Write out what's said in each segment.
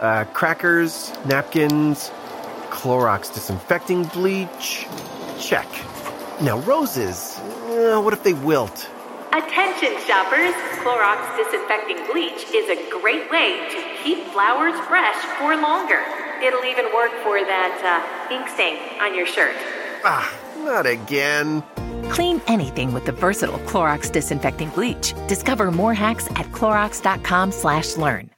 Uh, crackers, napkins, Clorox disinfecting bleach. Check. Now, roses. Uh, what if they wilt? Attention shoppers! Clorox disinfecting bleach is a great way to keep flowers fresh for longer. It'll even work for that uh, ink stain on your shirt. Ah, not again. Clean anything with the versatile Clorox disinfecting bleach. Discover more hacks at clorox.com/learn.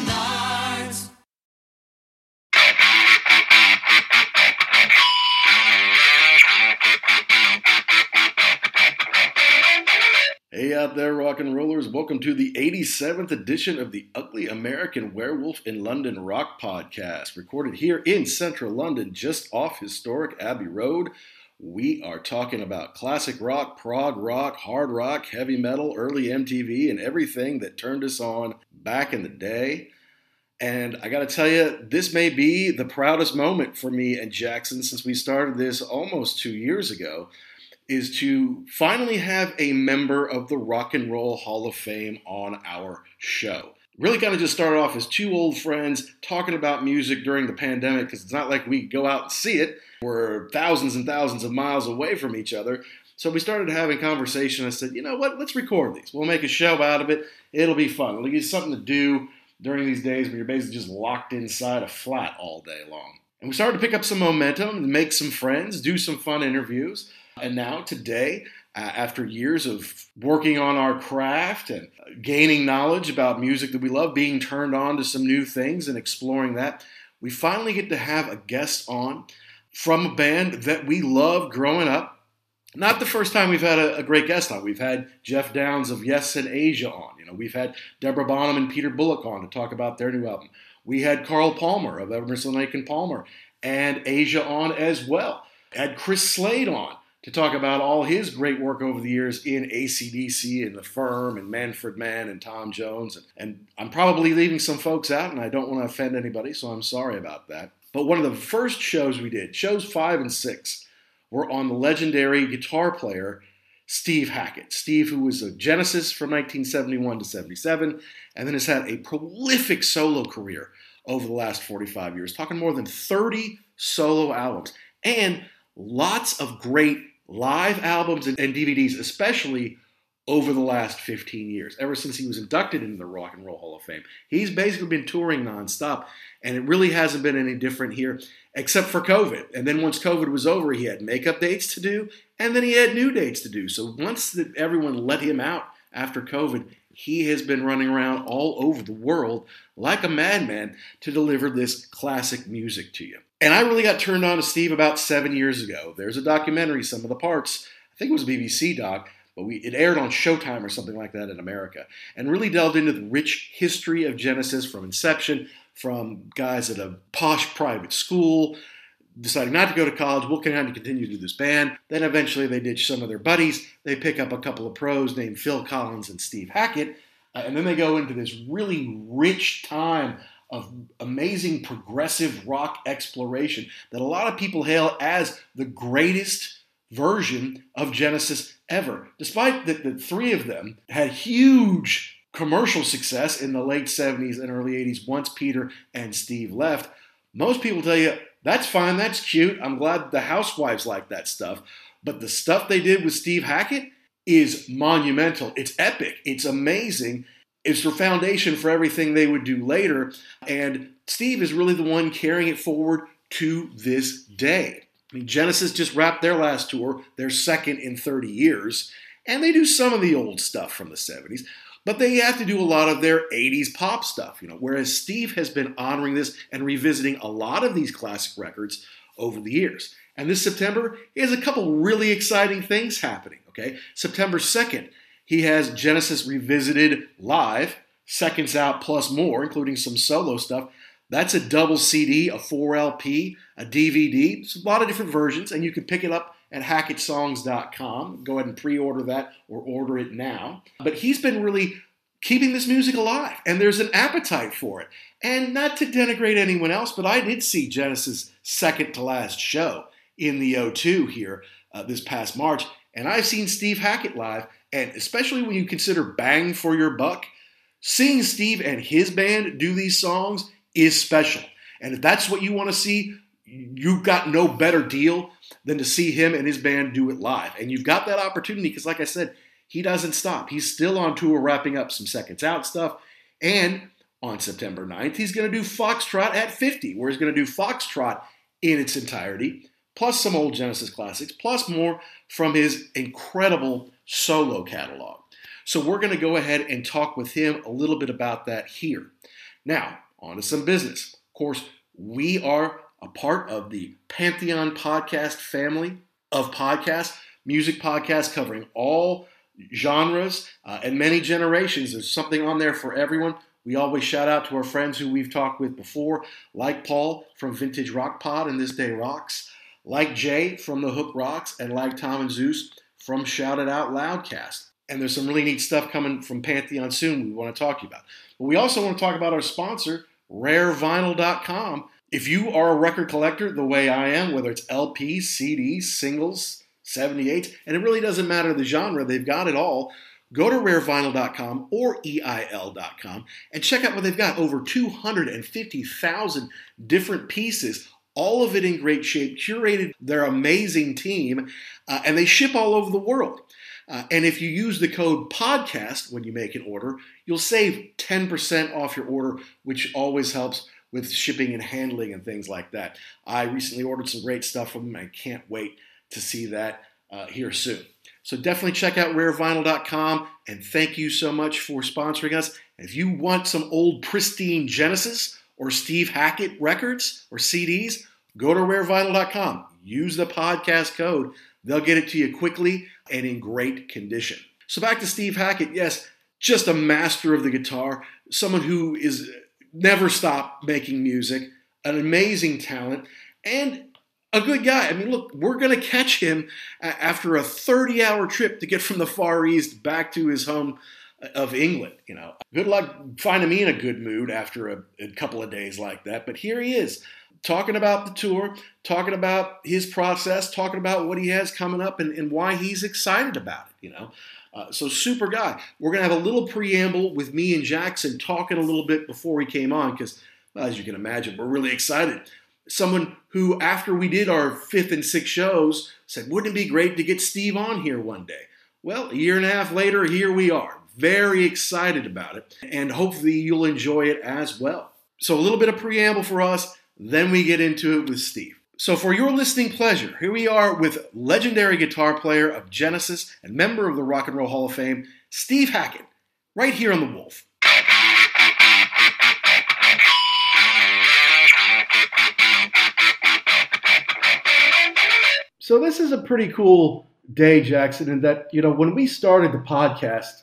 Out there, rock and rollers. Welcome to the 87th edition of the Ugly American Werewolf in London Rock Podcast, recorded here in central London, just off historic Abbey Road. We are talking about classic rock, prog rock, hard rock, heavy metal, early MTV, and everything that turned us on back in the day. And I got to tell you, this may be the proudest moment for me and Jackson since we started this almost two years ago is to finally have a member of the Rock and Roll Hall of Fame on our show. Really kind of just started off as two old friends talking about music during the pandemic because it's not like we go out and see it. We're thousands and thousands of miles away from each other. So we started having conversation. I said, you know what? Let's record these. We'll make a show out of it. It'll be fun. It'll give you something to do during these days when you're basically just locked inside a flat all day long. And we started to pick up some momentum, make some friends, do some fun interviews. And now, today, uh, after years of working on our craft and gaining knowledge about music that we love, being turned on to some new things and exploring that, we finally get to have a guest on from a band that we loved growing up. Not the first time we've had a, a, great guest on. We've had Geoff Downes of Yes and Asia on. You know, we've had Deborah Bonham and Peter Bullick on to talk about their new album. We had Carl Palmer of Emerson Lake and Palmer and Asia on as well. Had Chris Slade on to talk about all his great work over the years in ACDC and The Firm and Manfred Mann and Tom Jones. And, I'm probably leaving some folks out, and I don't want to offend anybody, so I'm sorry about that. But one of the first shows we did, shows five and six, were on the legendary guitar player Steve Hackett. Steve, who was a Genesis from 1971 to 77, and then has had a prolific solo career over the last 45 years, talking more than 30 solo albums and lots of great live albums and, DVDs, especially over the last 15 years, ever since he was inducted into the Rock and Roll Hall of Fame. He's basically been touring nonstop, and it really hasn't been any different here, except for COVID. And then once COVID was over, he had makeup dates to do, and then he had new dates to do. So once the, everyone let him out after COVID, he has been running around all over the world like a madman to deliver this classic music to you. And I really got turned on to Steve about seven years ago. There's a documentary, Sum of the Parts, I think it was a BBC doc, but we, it aired on Showtime or something like that in America, and really delved into the rich history of Genesis from inception, from guys at a posh private school, deciding not to go to college, will kind of continue to do this band. Then eventually they ditch some of their buddies. They pick up a couple of pros named Phil Collins and Steve Hackett, uh, and then they go into this really rich time of amazing progressive rock exploration that a lot of people hail as the greatest version of Genesis ever. Despite that the three of them had huge commercial success in the late 70s and early 80s once Peter and Steve left, most people tell you, that's fine, that's cute. I'm glad the housewives like that stuff. But the stuff they did with Steve Hackett is monumental. It's epic. It's amazing. It's the foundation for everything they would do later. And Steve is really the one carrying it forward to this day. I mean, Genesis just wrapped their last tour, their second in 30 years, and they do some of the old stuff from the 70s, but they have to do a lot of their 80s pop stuff, you know, whereas Steve has been honoring this and revisiting a lot of these classic records over the years. And this September, has a couple really exciting things happening, okay? September 2nd, he has Genesis Revisited live, seconds out plus more, including some solo stuff. That's a double CD, a 4LP, a DVD. It's a lot of different versions, and you can pick it up at hackettsongs.com. Go ahead and pre order that or order it now. But he's been really keeping this music alive, and there's an appetite for it. And not to denigrate anyone else, but I did see Genesis' second to last show in the O2 here uh, this past March, and I've seen Steve Hackett live, and especially when you consider bang for your buck, seeing Steve and his band do these songs is special. And if that's what you want to see, you've got no better deal than to see him and his band do it live. And you've got that opportunity because, like I said, he doesn't stop. He's still on tour wrapping up some Seconds Out stuff. And on September 9th, he's going to do Foxtrot at 50, where he's going to do Foxtrot in its entirety, plus some old Genesis classics, plus more from his incredible solo catalog. So we're going to go ahead and talk with him a little bit about that here. Now, on to some business. Of course, we are a part of the Pantheon podcast family of podcasts, music podcasts covering all genres uh, and many generations. There's something on there for everyone. We always shout out to our friends who we've talked with before, like Paul from Vintage Rock Pod and This Day Rocks, like Jay from The Hook Rocks, and like Tom and Zeus from Shout It Out Loudcast. And there's some really neat stuff coming from Pantheon soon we want to talk to you about. But we also want to talk about our sponsor, rarevinyl.com. If you are a record collector the way I am, whether it's LPs, CDs, singles, 78s, and it really doesn't matter the genre, they've got it all. Go to rarevinyl.com or EIL.com and check out what they've got over 250,000 different pieces, all of it in great shape, curated their amazing team, uh, and they ship all over the world. Uh, and if you use the code podcast when you make an order, you'll save 10% off your order, which always helps with shipping and handling and things like that. I recently ordered some great stuff from them. I can't wait to see that uh, here soon. So definitely check out rarevinyl.com and thank you so much for sponsoring us. If you want some old pristine Genesis or Steve Hackett records or CDs, go to rarevinyl.com. Use the podcast code. They'll get it to you quickly and in great condition. So back to Steve Hackett. Yes, just a master of the guitar, someone who is uh, never stopped making music, an amazing talent, and a good guy. I mean, look, we're going to catch him after a 30 hour trip to get from the Far East back to his home of England. You know, good luck finding me in a good mood after a, a couple of days like that. But here he is talking about the tour, talking about his process, talking about what he has coming up and, and why he's excited about it, you know. Uh, so super guy. We're gonna have a little preamble with me and Jackson talking a little bit before he came on because, well, as you can imagine, we're really excited. Someone who, after we did our fifth and sixth shows, said, "Wouldn't it be great to get Steve on here one day?" Well, a year and a half later, here we are. Very excited about it, and hopefully you'll enjoy it as well. So a little bit of preamble for us then we get into it with Steve. So, for your listening pleasure, here we are with legendary guitar player of Genesis and member of the Rock and Roll Hall of Fame, Steve Hackett, right here on The Wolf. So, this is a pretty cool day, Jackson, in that, you know, when we started the podcast,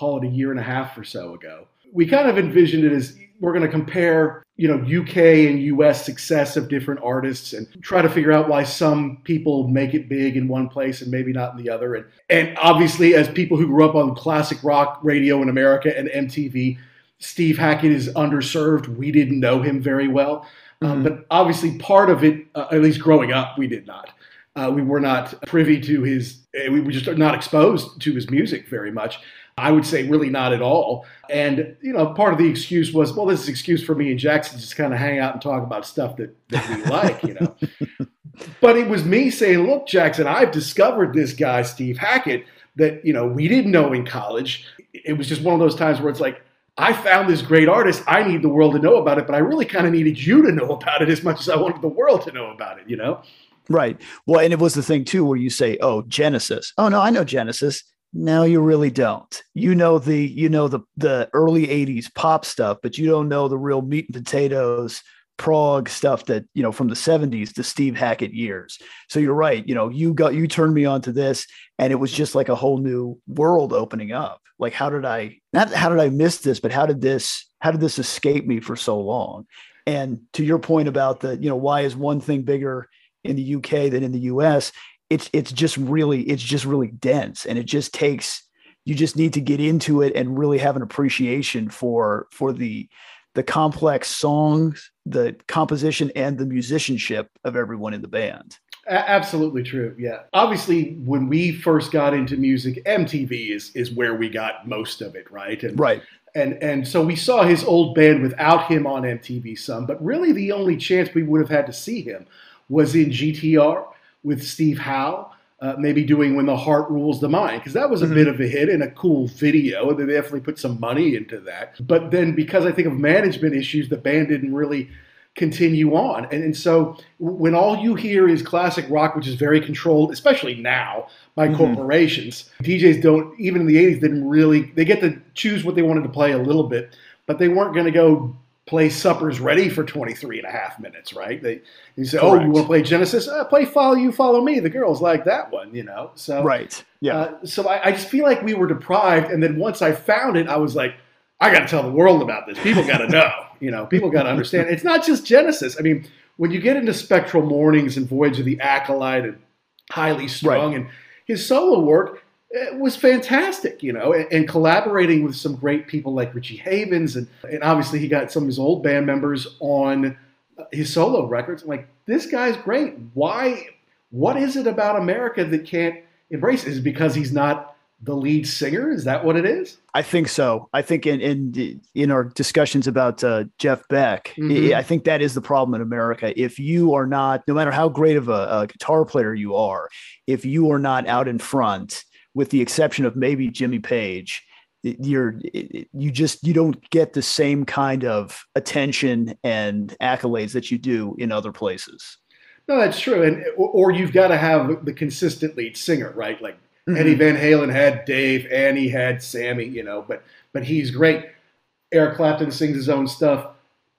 call it a year and a half or so ago, we kind of envisioned it as we're going to compare you know UK and US success of different artists and try to figure out why some people make it big in one place and maybe not in the other and and obviously as people who grew up on classic rock radio in America and MTV Steve Hackett is underserved. We didn't know him very well. Um, but obviously, part of it, uh, at least growing up, we did not. Uh, we were not privy to his, uh, we were just not exposed to his music very much. I would say really not at all. And, you know, part of the excuse was, well, this is an excuse for me and Jackson to just kind of hang out and talk about stuff that, that we like, you know. but it was me saying, look, Jackson, I've discovered this guy, Steve Hackett, that, you know, we didn't know in college. It was just one of those times where it's like, I found this great artist. I need the world to know about it, but I really kind of needed you to know about it as much as I wanted the world to know about it, you know? Right. Well, and it was the thing too where you say, "Oh, Genesis." Oh no, I know Genesis. No, you really don't. You know the you know the the early 80s pop stuff, but you don't know the real meat and potatoes prog stuff that, you know, from the 70s, the Steve Hackett years. So you're right, you know, you got you turned me on to this and it was just like a whole new world opening up. Like how did I not how did I miss this, but how did this how did this escape me for so long? And to your point about the, you know, why is one thing bigger in the UK than in the US, it's it's just really it's just really dense and it just takes you just need to get into it and really have an appreciation for for the the complex songs, the composition and the musicianship of everyone in the band. Absolutely true. Yeah. Obviously, when we first got into music, MTV is is where we got most of it, right? And, Right. And and so we saw his old band without him on MTV some, but really the only chance we would have had to see him was in GTR with Steve Howe, uh, maybe doing "When the Heart Rules the Mind" because that was a bit of a hit and a cool video, and they definitely put some money into that. But then because I think of management issues, the band didn't really continue on. And, and so when all you hear is classic rock, which is very controlled, especially now by corporations, DJs don't, even in the 80s, didn't really, they get to choose what they wanted to play a little bit, but they weren't going to go play Supper's Ready for 23 and a half minutes, right? They, you say, oh, you want to play Genesis? Uh, play Follow You, Follow Me. The girls like that one, you know? So, Right. Yeah. uh, so I, I just feel like we were deprived. And then once I found it, I was like, I got to tell the world about this. People got to know. You know, people got to understand. It's not just Genesis. I mean, when you get into Spectral Mornings and Voyage of the Acolyte and Highly Strung and his solo work it was fantastic, you know, and, and collaborating with some great people like Richie Havens. And, and obviously, he got some of his old band members on uh, his solo records. I'm like, this guy's great. Why? What is it about America that can't embrace it? Is it because he's not the lead singer? Is that what it is? I think so. I think in in in our discussions about uh, Jeff Beck, Mhm. I I think that is the problem in America. If you are not, no matter how great of a, a guitar player you are, if you are not out in front, with the exception of maybe Jimmy Page, you're you just you don't get the same kind of attention and accolades that you do in other places. No, that's true. And or, you've got to have the consistent lead singer, right? Like mm-hmm. Eddie Van Halen had Dave, and he had Sammy, you know, but but he's great. Eric Clapton sings his own stuff.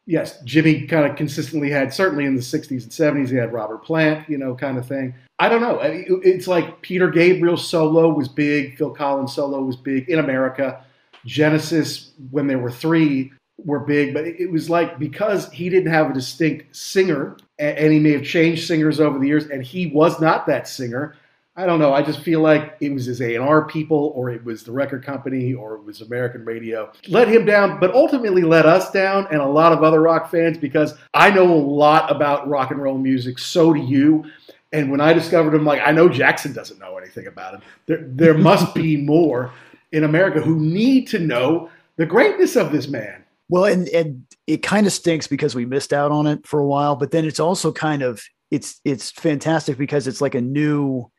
Yes, Jimmy kind of consistently had, certainly in the 60s and 70s, he had Robert Plant, you know, kind of thing. I don't know. It's like Peter Gabriel solo was big, Phil Collins' solo was big in America. Genesis, when there were three, were big, but it was like because he didn't have a distinct singer, and he may have changed singers over the years, and he was not that singer. I don't know. I just feel like it was his A&R people, or it was the record company, or it was American radio. Let him down, but ultimately let us down and a lot of other rock fans because I know a lot about rock and roll music. So do you. And when I discovered him, like I know Jackson doesn't know anything about him. There, there must be more in America who need to know the greatness of this man. Well, and and it kind of stinks because we missed out on it for a while, but then it's also kind of it's it's fantastic because it's like a new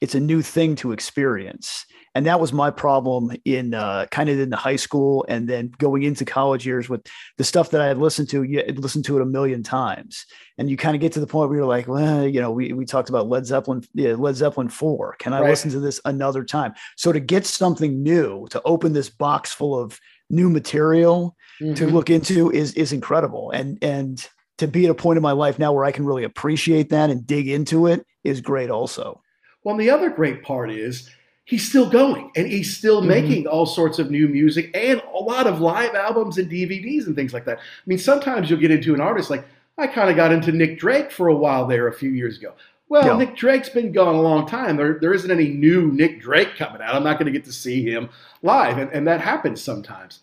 it's a new thing to experience. And that was my problem in uh, kind of in the high school and then going into college years with the stuff that I had listened to, you had listened to it a million times. And you kind of get to the point where you're like, well, you know, we, we talked about Led Zeppelin, yeah, Led Zeppelin 4. Can I Right. listen to this another time? So to get something new, to open this box full of new material, to Mhm. look into is is incredible and and to be at a point in my life now where I can really appreciate that and dig into it is great also. Well, and the other great part is he's still going and he's still Mhm. making all sorts of new music and a lot of live albums and DVDs and things like that. I mean, sometimes you'll get into an artist like I kind of got into Nick Drake for a while there a few years ago. Well, Yeah. Nick Drake's been gone a long time. There, there isn't any new Nick Drake coming out. I'm not going to get to see him live, and, and that happens sometimes.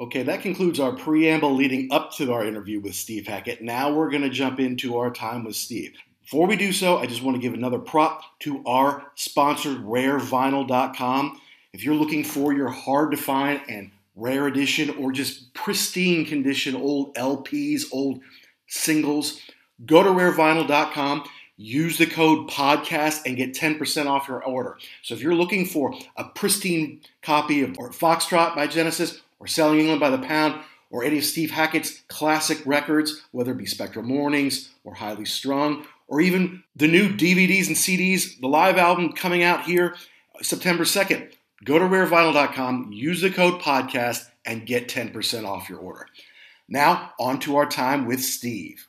Okay, that concludes our preamble leading up to our interview with Steve Hackett. Now we're going to jump into our time with Steve. Before we do so, I just want to give another prop to our sponsor, rarevinyl.com. If you're looking for your hard to find and rare edition or just pristine condition old LPs, old singles, go to rarevinyl.com. Use the code podcast and get 10% off your order. So if you're looking for a pristine copy of Foxtrot by Genesis or Selling England by the Pound or any of Steve Hackett's classic records, whether it be Spectral Mornings or Highly Strung, or even the new DVDs and CDs, the live album coming out here September 2nd, go to rarevinyl.com, use the code podcast, and get 10% off your order. Now, on to our time with Steve.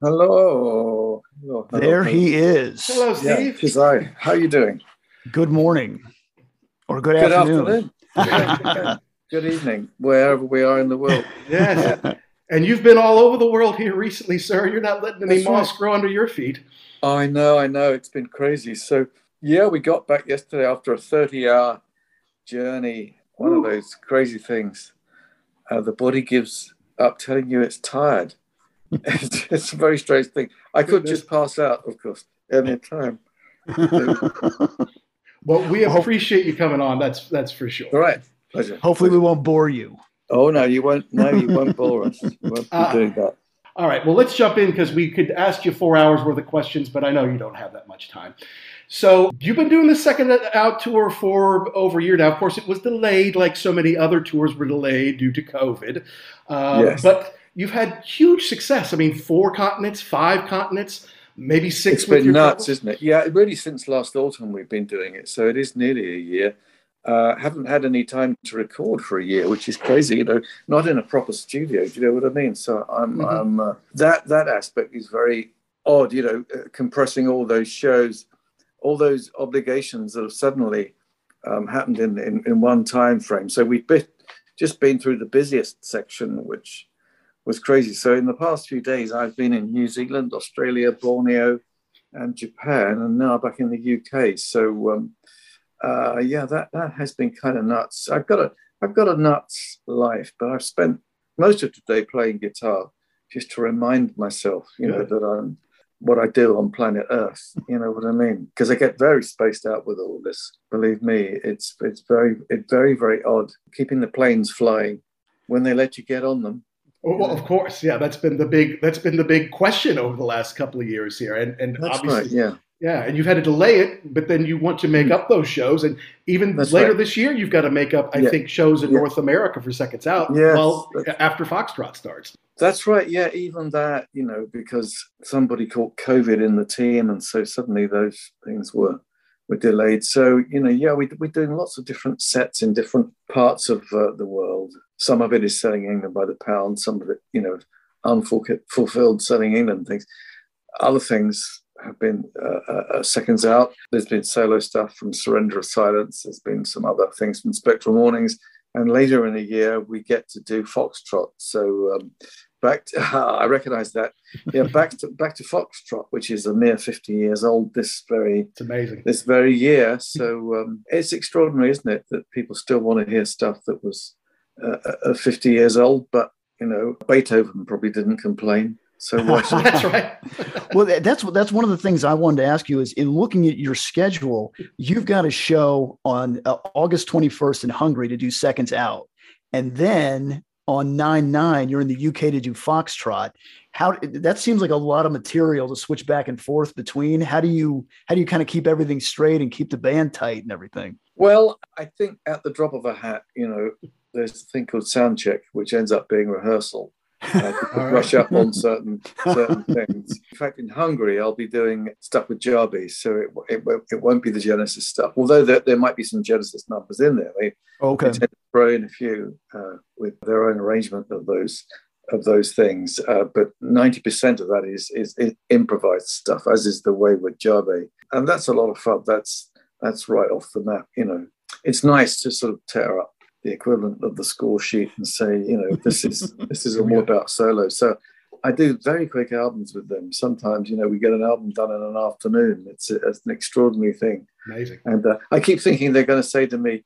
Hello. Hello. hello. There he is. Hello, Yeah, Steve. tis I. How are you doing? Good morning or good, Good afternoon. afternoon. Good evening, wherever we are in the world. Yes. and you've been all over the world here recently, sir. You're not letting any That's moss right. grow under your feet. I know, I know. It's been crazy. So, yeah, we got back yesterday after a 30 hour journey. One of those crazy things. Uh, the body gives up telling you it's tired. it's, it's a very strange thing. I could just pass out, of course, any time. Well, we appreciate you coming on. That's that's for sure. All right. Pleasure. Hopefully, we won't bore you. Oh, no, you won't. No, you won't bore us. You won't be Ah. doing that. All right. Well, let's jump in because we could ask you four hours worth of questions, but I know you don't have that much time. So you've been doing the second out tour for over a year now. Of course, it was delayed, like so many other tours were delayed due to COVID. Uh, Yes. But you've had huge success. I mean, four continents, five continents, maybe six. It's with been nuts, travels. isn't it? Yeah, really since last autumn we've been doing it. So it is nearly a year. Uh, haven't had any time to record for a year, which is crazy. You know, not in a proper studio. Do you know what I mean? So I'm, Mhm. I'm uh, that that aspect is very odd. You know, uh, compressing all those shows, all those obligations that have suddenly um, happened in, in in one time frame. So we've been, just been through the busiest section, which was crazy. So in the past few days, I've been in New Zealand, Australia, Borneo, and Japan, and now back in the UK. So um, uh, yeah, that that has been kind of nuts. I've got a I've got a nuts life, but I've spent most of today playing guitar just to remind myself, you know, that I'm what I do on planet Earth. You know what I mean? Because I get very spaced out with all this. Believe me, it's it's very it's very very odd keeping the planes flying when they let you get on them. Well, well, of course, yeah. That's been the big that's been the big question over the last couple of years here, and and That's obviously, right. Yeah. Yeah. And you've had to delay it, but then you want to make up those shows, and even That's later right. this year, you've got to make up, I Yeah. think, shows in Yeah. North America for Seconds Out. Yes, well, after Foxtrot starts. That's right. Yeah, even that, you know, because somebody caught COVID in the team, and so suddenly those things were were delayed. So you know, yeah, we, we're doing lots of different sets in different parts of uh, the world. Some of it is selling England by the pound. Some of it, you know, unfulfilled selling England things. Other things have been uh, uh, uh, seconds out. There's been solo stuff from Surrender of Silence. There's been some other things from Spectral Mornings. And later in the year, we get to do Foxtrot. So um, back to, I recognize that. Yeah, back to back to Foxtrot, which is a mere 50 years old this very It's amazing. this very year. So um, it's extraordinary, isn't it, that people still want to hear stuff that was uh, uh, 50 years old. But you know, Beethoven probably didn't complain. So That's right. Well, that's that's one of the things I wanted to ask you is in looking at your schedule, you've got a show on uh, August 21st in Hungary to do Seconds Out, and then on 9 9 you're in the UK to do Foxtrot. How that seems like a lot of material to switch back and forth between. How do you how do you kind of keep everything straight and keep the band tight and everything? Well, I think at the drop of a hat, you know, there's a thing called sound check, which ends up being rehearsal. Uh, brush up on certain certain things. In fact, in Hungary, I'll be doing stuff with Djabe, so it, it, won't- it won't be the Genesis stuff. Although there, there might be some Genesis numbers in there. They, Okay. they tend to throw in a few uh, with their own arrangement of those of those things. Uh, but ninety percent of that is, is is improvised stuff, as is the way with Djabe, and that's a lot of fun. That's that's right off the map. You know, it's nice to sort of tear up the equivalent of the score sheet and say, you know, this is this is all about solo. So I do very quick albums with them. Sometimes, you know, we get an album done in an afternoon. It's, it's an extraordinary thing. Amazing. And uh, I keep thinking they're going to say to me,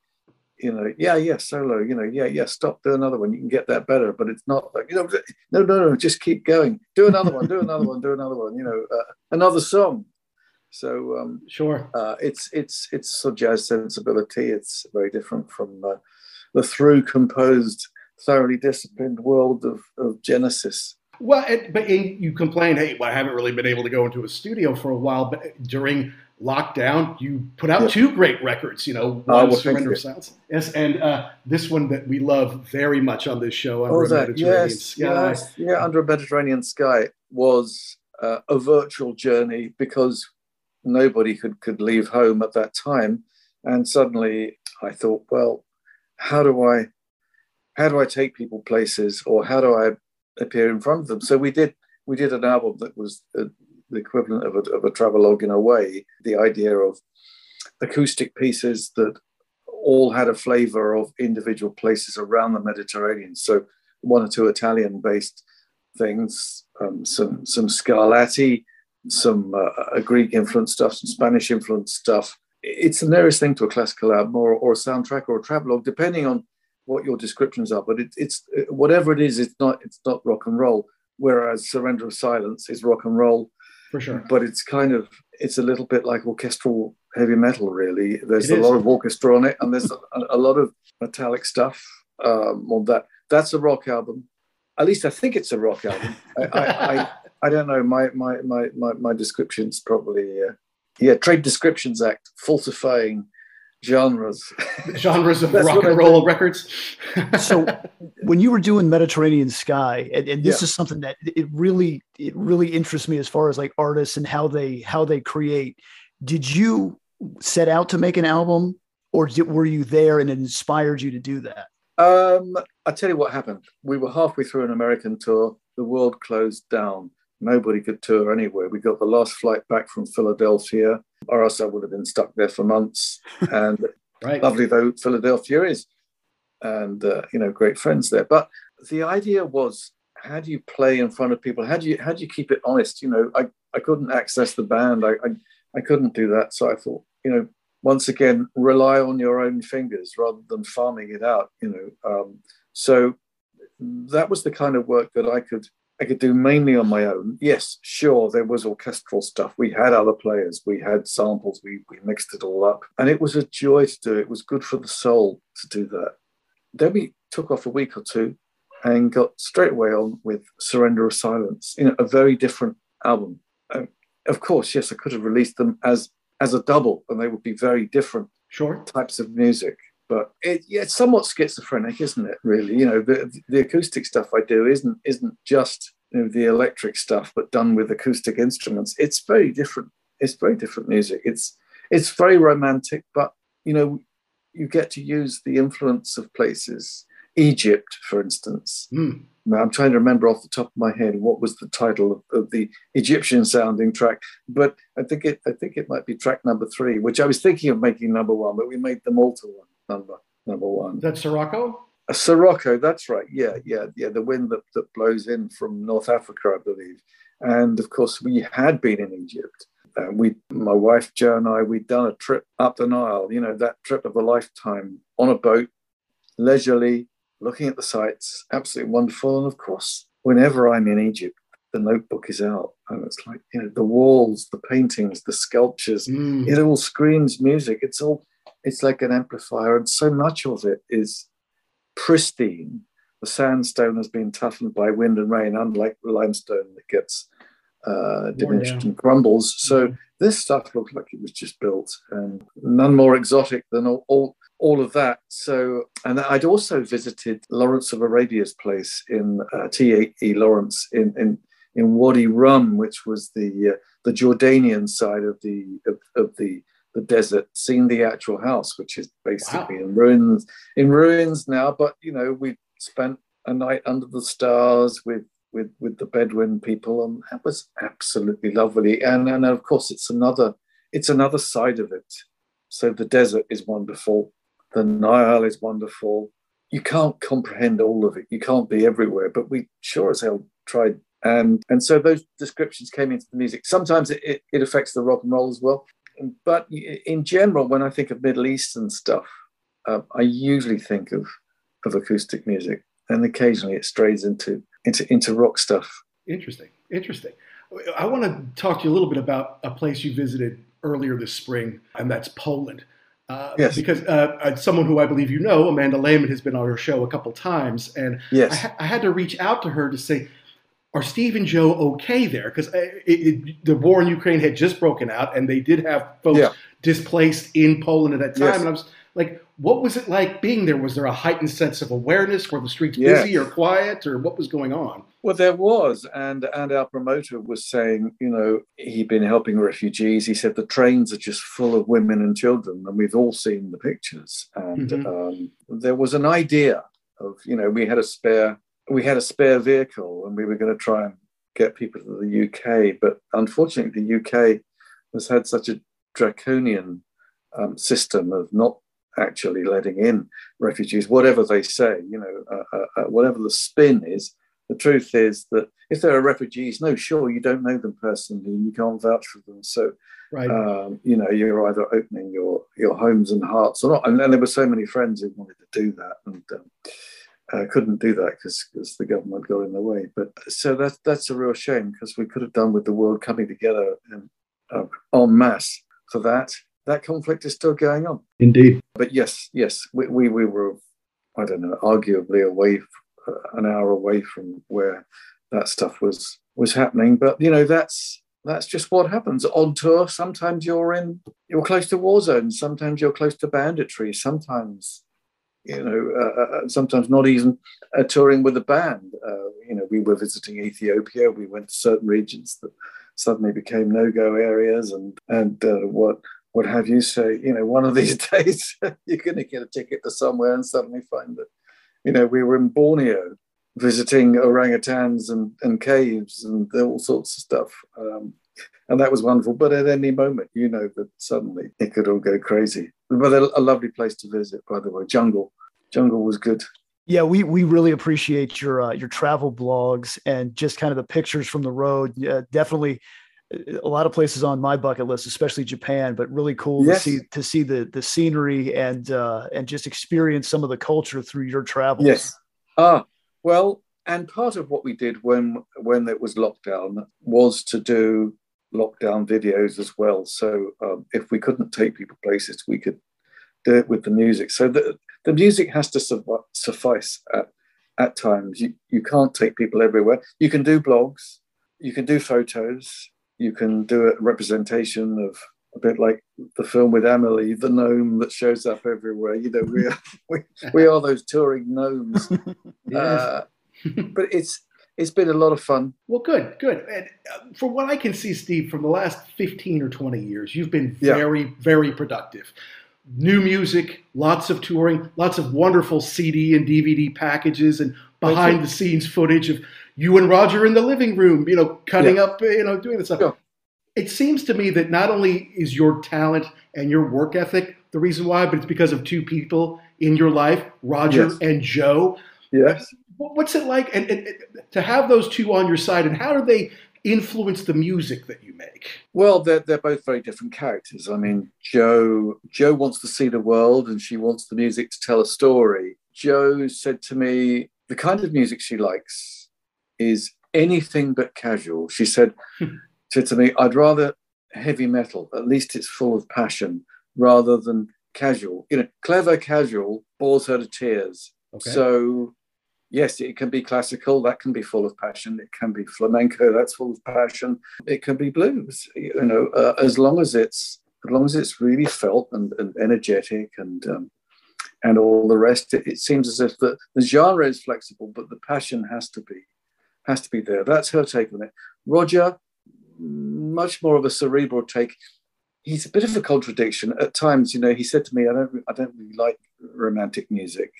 you know, yeah, yeah, solo, you know, yeah, yeah, stop, do another one. You can get that better, but it's not like, you know, no, no, no, just keep going. Do another one, do another one, do another one, you know, uh, another song. So um, sure, uh, it's it's it's a jazz sensibility. It's very different from uh, the through composed, thoroughly disciplined world of, of Genesis. Well, it, but you complain, hey, well, I haven't really been able to go into a studio for a while. But during lockdown, you put out yeah. two great records. You know, oh, one, well, Surrender Silence, yes, and uh, this one that we love very much on this show, Under oh, a Mediterranean yes, Sky. Yes, yeah, Under a Mediterranean Sky was uh, a virtual journey because nobody could could leave home at that time, and suddenly I thought, well, how do I, how do I take people places, or how do I appear in front of them? So we did we did an album that was uh, the equivalent of a, of a travelogue in a way. The idea of acoustic pieces that all had a flavor of individual places around the Mediterranean. So one or two Italian-based things, um, some some Scarlatti, some uh, Greek influenced stuff, some Spanish influenced stuff. It's the nearest thing to a classical album or, or a soundtrack or a travelogue, depending on what your descriptions are. But it, it's whatever it is, it's not it's not rock and roll. Whereas Surrender of Silence is rock and roll, for sure. But it's kind of it's a little bit like orchestral heavy metal. Really, there's it a is. lot of orchestra on it, and there's a, a lot of metallic stuff um, on that. That's a rock album. At least I think it's a rock album. I, I, I, I, don't know. My my my my, my description's probably uh, yeah. Trade Descriptions Act falsifying genres. Genres of rock and roll records? So when you were doing mediterranean sky and, and this yeah. is something that it really it really interests me as far as like artists and how they how they create. Did you set out to make an album or did, were you there and it inspired you to do that? Um i tell you what happened. We were halfway through an american tour. The world closed down nobody could tour anywhere we got the last flight back from philadelphia or else I would have been stuck there for months. And right. lovely though Philadelphia is, and uh, you know, great friends there. But the idea was, how do you play in front of people? How do you how do you keep it honest? You know, I, I couldn't access the band. I, I I couldn't do that. So I thought, you know, once again, rely on your own fingers rather than farming it out. You know, um, so that was the kind of work that I could I could do mainly on my own. Yes, sure, there was orchestral stuff. We had other players, we had samples, we, we mixed it all up. And it was a joy to do. It was good for the soul to do that. Then we took off a week or two and got straight away on with Surrender of Silence, you know, a very different album. Um, of course, yes, I could have released them as as a double, and they would be very different sure. types of music but it, yeah, it's somewhat schizophrenic, isn't it? Really, you know, the the acoustic stuff I do isn't isn't just you know, the electric stuff, but done with acoustic instruments. It's very different. It's very different music. It's it's very romantic, but you know, you get to use the influence of places. Egypt, for instance. Mm. Now, I'm trying to remember off the top of my head what was the title of, of, the Egyptian sounding track, but I think it I think it might be track number three, which I was thinking of making number one, but we made the Malta one number number one. That's Sirocco. A Sirocco, that's right. Yeah, yeah, yeah. The wind that, that blows in from North Africa, I believe. And of course, we had been in Egypt. And we, my wife Jo and I, we'd done a trip up the Nile. You know, that trip of a lifetime on a boat, leisurely, looking at the sights, absolutely wonderful. And of course, whenever I'm in Egypt, the notebook is out and it's like you know the walls the paintings the sculptures mm. it all screams music it's all it's like an amplifier, and so much of it is pristine. The sandstone has been toughened by wind and rain, unlike the limestone that gets uh, diminished and crumbles. So mm-hmm. this stuff looked like it was just built, and none more exotic than all, all, all of that. So, and I'd also visited Lawrence of Arabia's place in uh, T.E. Lawrence in, in in Wadi Rum, which was the uh, the Jordanian side of the of, of the the desert, seen the actual house, which is basically wow. in ruins. In ruins now, but you know, we spent a night under the stars with with with the Bedouin people, and that was absolutely lovely. And and of course, it's another it's another side of it. So the desert is wonderful, the Nile is wonderful. You can't comprehend all of it. You can't be everywhere, but we sure as hell tried and and so those descriptions came into the music. Sometimes it, it, it, affects the rock and roll as well but in general, when I think of Middle Eastern stuff, uh, I usually think of of acoustic music, and occasionally it strays into into into rock stuff. Interesting, interesting. I want to talk to you a little bit about a place you visited earlier this spring, and that's Poland. Uh, Yes. Because uh, uh, someone who I believe you know, Amanda Lehmann, has been on our show a couple times, and Yes. I, ha- I had to reach out to her to say, "Are Steve and Jo okay there?" Because it, the war in Ukraine had just broken out, and they did have folks Yeah. displaced in Poland at that time. Yes. And I was like, "What was it like being there? Was there a heightened sense of awareness? Were the streets Yes. busy or quiet, or what was going on?" Well, there was, and and our promoter was saying, you know, he'd been helping refugees. He said the trains are just full of women and children, and we've all seen the pictures. And Mhm. um, there was an idea of, you know, we had a spare, we had a spare vehicle, and we were going to try and get people to the UK, but unfortunately, the UK has had such a draconian um, system of not actually letting in refugees, whatever they say, you know, uh, uh, uh, whatever the spin is. The truth is that if there are refugees, no, sure, you don't know them personally and you can't vouch for them. So, Right. um, you know, you're either opening your, your homes and hearts or not. And, and there were so many friends who wanted to do that and um, uh, couldn't do that because the government got in the way. But so that's, that's a real shame because we could have done with the world coming together in, uh, en masse for that. That conflict is still going on Indeed. but yes, yes, we, we, we were, I don't know, arguably away, f- an hour away from where that stuff was was happening. But you know, that's that's just what happens on tour. Sometimes you're in, you're close to war zones. Sometimes you're close to banditry. Sometimes, you know, uh, uh, sometimes not even uh, touring with a band. Uh, you know, we were visiting Ethiopia. We went to certain regions that suddenly became no-go areas, and and uh, what what have you. So, you know, one of these days you're going to get a ticket to somewhere and suddenly find that, you know, we were in Borneo visiting orangutans and, and caves and all sorts of stuff. Um, and that was wonderful. But at any moment, you know that suddenly it could all go crazy. But a, a lovely place to visit, by the way. Jungle. Jungle was good. Yeah, we we really appreciate your uh, your travel blogs and just kind of the pictures from the road. Uh, definitely, uh, a lot of places on my bucket list, especially Japan. But really cool Yes. to see to see the the scenery and uh, and just experience some of the culture through your travels. Yes. Ah, well, and part of what we did when when it was lockdown was to do lockdown videos as well. So um, if we couldn't take people places, we could do it with the music. So the the music has to suffi- suffice at at times. You you can't take people everywhere. You can do blogs, you can do photos, you can do a representation of a bit like the film with Amélie, the gnome that shows up everywhere. You know, we are we, we are those touring gnomes. Uh, but it's it's been a lot of fun. Well, good, good. And uh, from what I can see, Steve, from the last 15 or 20 years, you've been Yeah. very, very productive. New music, lots of touring, lots of wonderful CD and DVD packages, and behind the scenes footage of you and Roger in the living room, you know, cutting Yeah. up, you know, doing this stuff. Yeah. It seems to me that not only is your talent and your work ethic the reason why, but it's because of two people in your life, Roger Yes. and Jo. Yes. Wh- What's it like and, and, and to have those two on your side, and how do they influence the music that you make? Well, they're they're both very different characters. I mean, Jo Jo wants to see the world, and she wants the music to tell a story. Jo said to me, the kind of music she likes is anything but casual. She said said to me, I'd rather heavy metal. At least it's full of passion rather than casual. You know, clever casual bores her to tears. Okay. So, yes, it can be classical. That can be full of passion. It can be flamenco. That's full of passion. It can be blues. You know, uh, as long as it's as long as it's really felt and, and energetic and um, and all the rest, it, it seems as if the, the genre is flexible, but the passion has to be has to be there. That's her take on it. Roger, much more of a cerebral take. He's a bit of a contradiction at times. You know, he said to me, "I don't, I don't really like romantic music,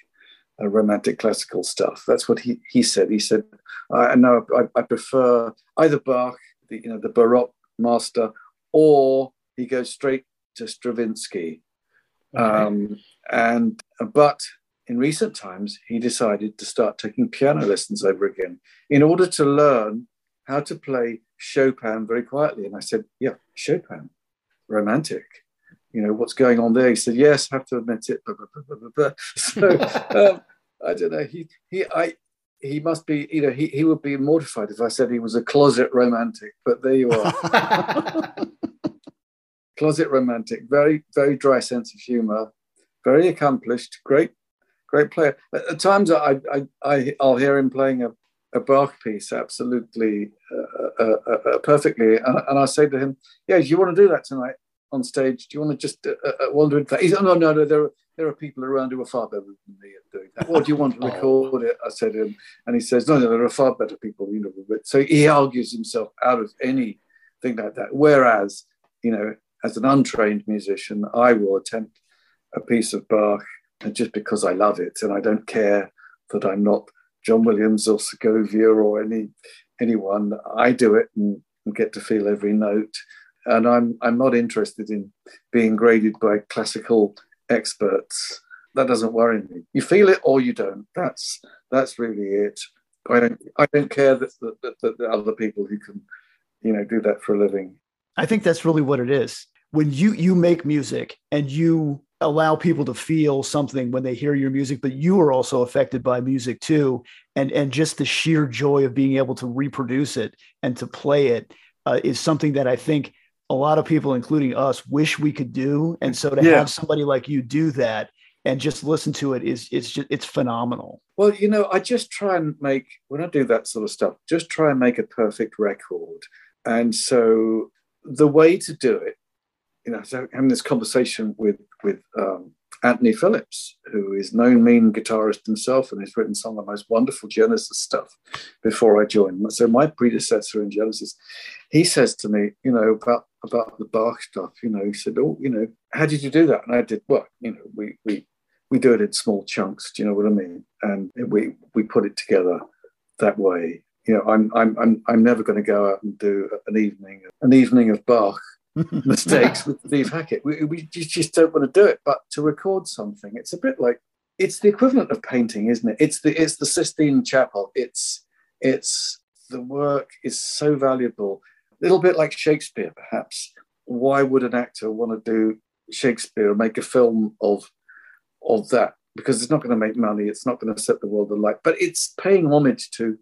uh, romantic classical stuff." That's what he he said. He said, "I know I, I prefer either Bach, the you know the Baroque master, or he goes straight to Stravinsky." Um, and but in recent times, he decided to start taking piano lessons over again in order to learn how to play Chopin very quietly. And I said, "Yeah, Chopin, romantic." You know, what's going on there? He said, yes, have to admit it. Blah, blah, blah, so um, I don't know. He, he, I, he must be, you know, he, he would be mortified if I said he was a closet romantic, but there you are. closet romantic, very, very dry sense of humor, very accomplished, great, great player. At, at times I, I, I, I'll hear him playing a, a Bach piece absolutely uh, uh, uh, uh perfectly. And, and I say to him, yeah, do you want to do that tonight on stage? Do you want to just uh, uh, wander in? He's, oh, no, no, no, there are, there are people around who are far better than me at doing that. What do you want to oh. record it? I said to him, and he says, no, no, there are far better people, you know. So he argues himself out of anything like that. Whereas, you know, as an untrained musician, I will attempt a piece of Bach and just because I love it and I don't care that I'm not John Williams or Segovia or any anyone. I do it and, and get to feel every note. And I'm I'm not interested in being graded by classical experts. That doesn't worry me. You feel it or you don't. That's that's really it. I don't I don't care that, that, other people who can, you know, do that for a living. I think that's really what it is. When you you make music and you allow people to feel something when they hear your music, but you are also affected by music too, and and just the sheer joy of being able to reproduce it and to play it uh, is something that I think a lot of people, including us, wish we could do. And so to yeah. have somebody like you do that and just listen to it is it's just it's phenomenal. Well, you know, I just try and make when I do that sort of stuff, just try and make a perfect record. And so the way to do it, you know, so having this conversation with with um, Anthony Phillips, who is known mean guitarist himself and has written some of the most wonderful Genesis stuff before I joined. So my predecessor in Genesis, he says to me, you know, about about the Bach stuff, you know, he said, Oh, you know, how did you do that? And I did, well, you know, we we we do it in small chunks, do you know what I mean? And we we put it together that way. You know, I'm I'm I'm I'm never going to go out and do an evening an evening of Bach mistakes with Steve Hackett. We, we just don't want to do it. But to record something, it's a bit like it's the equivalent of painting, isn't it? It's the it's the Sistine Chapel. It's it's the work is so valuable. A little bit like Shakespeare, perhaps. Why would an actor want to do Shakespeare or make a film of of that? Because it's not going to make money. It's not going to set the world alight. But it's paying homage to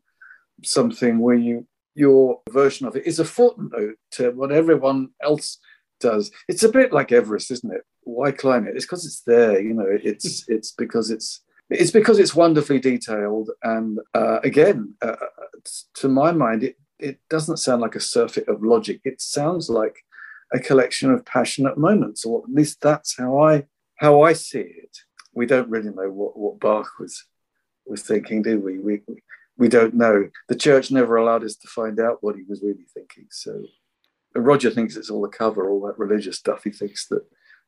something where you your version of it is a footnote to what everyone else does. It's a bit like Everest, isn't it? Why climb it? It's because it's there. You know, it's it's because it's it's because it's wonderfully detailed. And uh, again, uh, to my mind, it it doesn't sound like a surfeit of logic. It sounds like a collection of passionate moments, or at least that's how I how I see it. We don't really know what what Bach was was thinking, do we? We we don't know. The church never allowed us to find out what he was really thinking. So uh, Roger thinks it's all a cover, all that religious stuff. He thinks that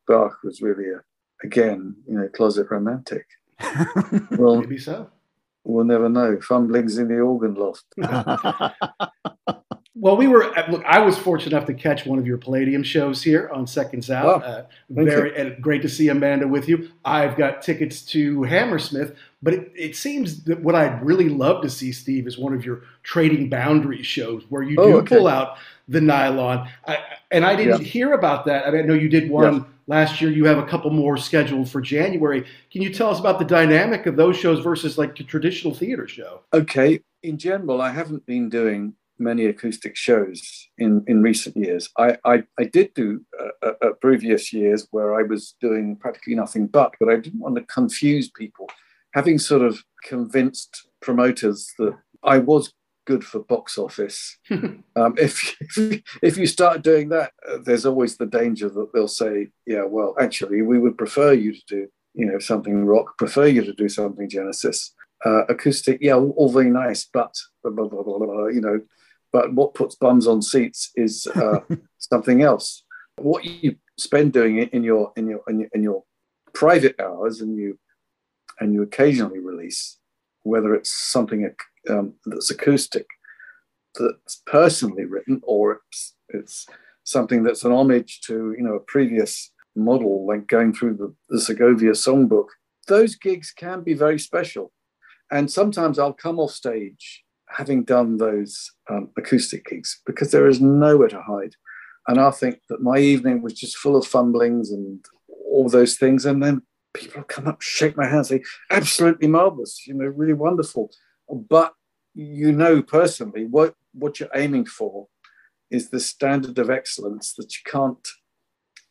Bach was really a, again, you know, closet romantic. well, maybe so. We'll never know. Fumblings in the organ loft. Well, we were look. I was fortunate enough to catch one of your Palladium shows here on Seconds Out. Oh, uh, very and great to see Amanda with you. I've got tickets to Hammersmith, but it, it, seems that what I'd really love to see, Steve, is one of your Trading Boundaries shows where you oh, do okay. pull out the nylon. I, and I didn't yeah. hear about that. I, mean, I know you did one yeah. last year. You have a couple more scheduled for January. Can you tell us about the dynamic of those shows versus like a traditional theater show? Okay. In general, I haven't been doing many acoustic shows in, in recent years. I, I, I did do uh, uh, previous years where I was doing practically nothing but, but I didn't want to confuse people. Having sort of convinced promoters that I was good for box office, um, if, if, if you start doing that, uh, there's always the danger that they'll say, yeah, well, actually, we would prefer you to do you know something rock, prefer you to do something Genesis. Uh, acoustic, yeah, all, all, very nice, but blah, blah, blah, you know, but what puts bums on seats is uh, something else. What you spend doing it in your in your in your, in your private hours, and you and you occasionally release, whether it's something um, that's acoustic, that's personally written, or it's, it's something that's an homage to you know a previous model, like going through the, the Segovia songbook. Those gigs can be very special, and sometimes I'll come off stage having done those um, acoustic gigs because there is nowhere to hide. and I think that my evening was just full of fumblings and all those things. And then people come up, shake my hand, say, absolutely marvelous, you know, really wonderful. But you know personally what, what you're aiming for is the standard of excellence that you can't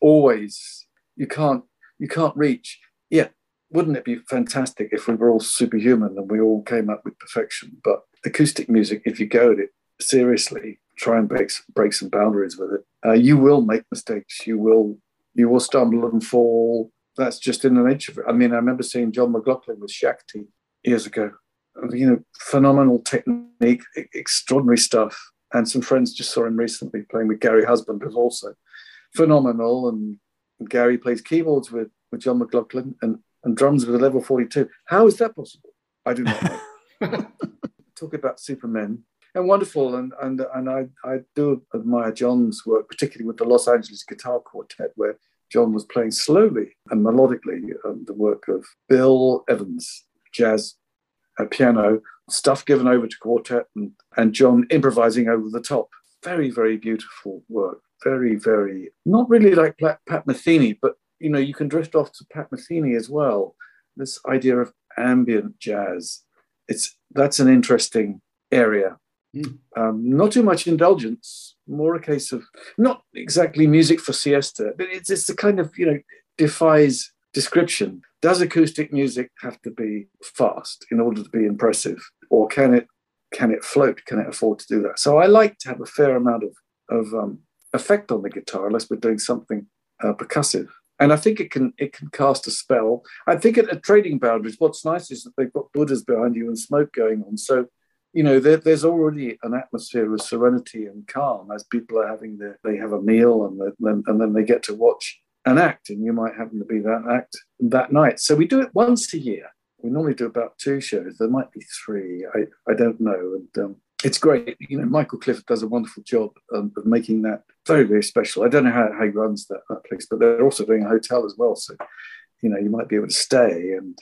always, you can't, you can't reach. Yeah, wouldn't it be fantastic if we were all superhuman and we all came up with perfection? But acoustic music, if you go at it seriously, try and break, break some boundaries with it, uh, you will make mistakes. You will you will stumble and fall. That's just in the nature of it. I mean, I remember seeing John McLaughlin with Shakti years ago. You know, phenomenal technique, extraordinary stuff. And some friends just saw him recently playing with Gary Husband, who's also phenomenal. And, Gary plays keyboards with, with John McLaughlin and, and drums with a level 42. How is that possible? I do not know. Talk about supermen and wonderful. And and and I I do admire John's work, particularly with the Los Angeles Guitar Quartet, where John was playing slowly and melodically um, the work of Bill Evans, jazz, uh, piano, stuff given over to quartet, and and John improvising over the top. Very very beautiful work. Very very not really like Pat Metheny, but you know you can drift off to Pat Metheny as well. This idea of ambient jazz. It's that's an interesting area Mm. Um, not too much indulgence, more a case of not exactly music for siesta, but it's, it's the kind of, you know, defies description. Does acoustic music have to be fast in order to be impressive? Or can it can it float? Can it afford to do that? So I like to have a fair amount of, of um, effect on the guitar, unless we're doing something uh, percussive. And I think it can it can cast a spell. I think at, at trading boundaries, what's nice is that they've got Buddhas behind you and smoke going on. So you know, there, there's already an atmosphere of serenity and calm as people are having their, they have a meal and then, and then they get to watch an act, and you might happen to be that act that night. So we do it once a year. We normally do about two shows. There might be three. I, I don't know. And um, it's great. You know, Michael Clifford does a wonderful job um, of making that very, very special. I don't know how, how he runs that, that place, but they're also doing a hotel as well. So, you know, you might be able to stay and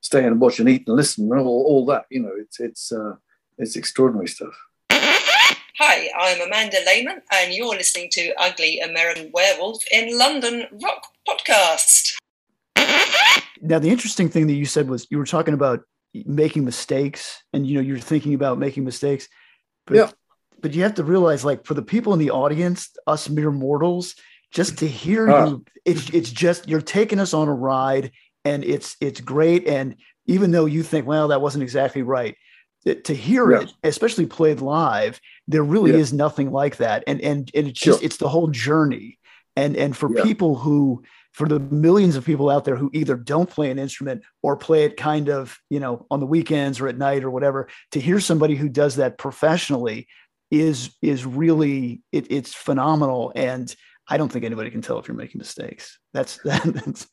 stay and watch and eat and listen and all, all that. You know, it's it's uh, it's extraordinary stuff. Hi, I'm Amanda Lehmann, and you're listening to Ugly American Werewolf in London Rock Podcast. Now, the interesting thing that you said was you were talking about making mistakes, and you know you're thinking about making mistakes. But, yeah. But you have to realize, like, for the people in the audience, us mere mortals, just to hear uh. you, it's it's just you're taking us on a ride, and it's it's great. And even though you think, well, that wasn't exactly right, to hear yeah. it, especially played live, there really yeah. is nothing like that. And and and it's just sure. it's the whole journey. And and for people who for the millions of people out there who either don't play an instrument or play it kind of, you know, on the weekends or at night or whatever, to hear somebody who does that professionally is is really it, it's phenomenal. And I don't think anybody can tell if you're making mistakes. That's that. That's,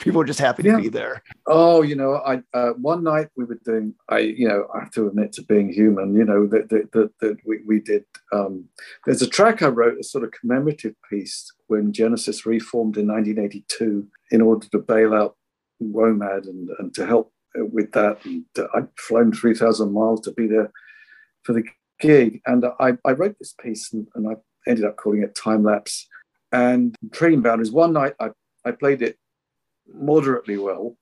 people are just happy to yeah. be there. Oh, you know, I uh, one night we were doing. I, you know, I have to admit to being human. You know that that that we we did. Um, there's a track I wrote, a sort of commemorative piece when Genesis reformed in 1982 in order to bail out WOMAD and and to help with that. And uh, I'd flown 3,000 miles to be there for the gig, and I I wrote this piece and, and I ended up calling it time lapse and trading boundaries. One night I, I played it moderately well,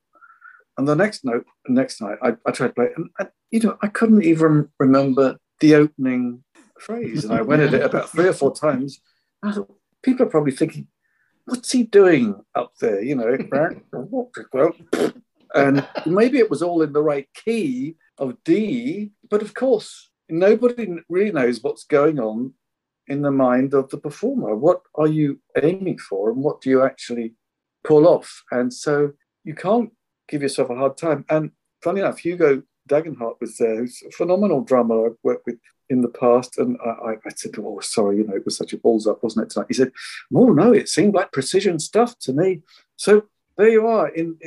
and the next note, next night I, I tried to play it, and, and you know I couldn't even remember the opening phrase, and I went at it about three or four times. I thought people are probably thinking, "What's he doing up there?" You know, well and maybe it was all in the right key of D, but of course nobody really knows what's going on in the mind of the performer. What are you aiming for, and what do you actually pull off? And so you can't give yourself a hard time. And funny enough, Hugo Degenhardt was there, who's a phenomenal drummer I've worked with in the past. And I, I, said, Oh, sorry, you know, it was such a balls up, wasn't it tonight? He said, Oh, no, it seemed like precision stuff to me. So there you are, in,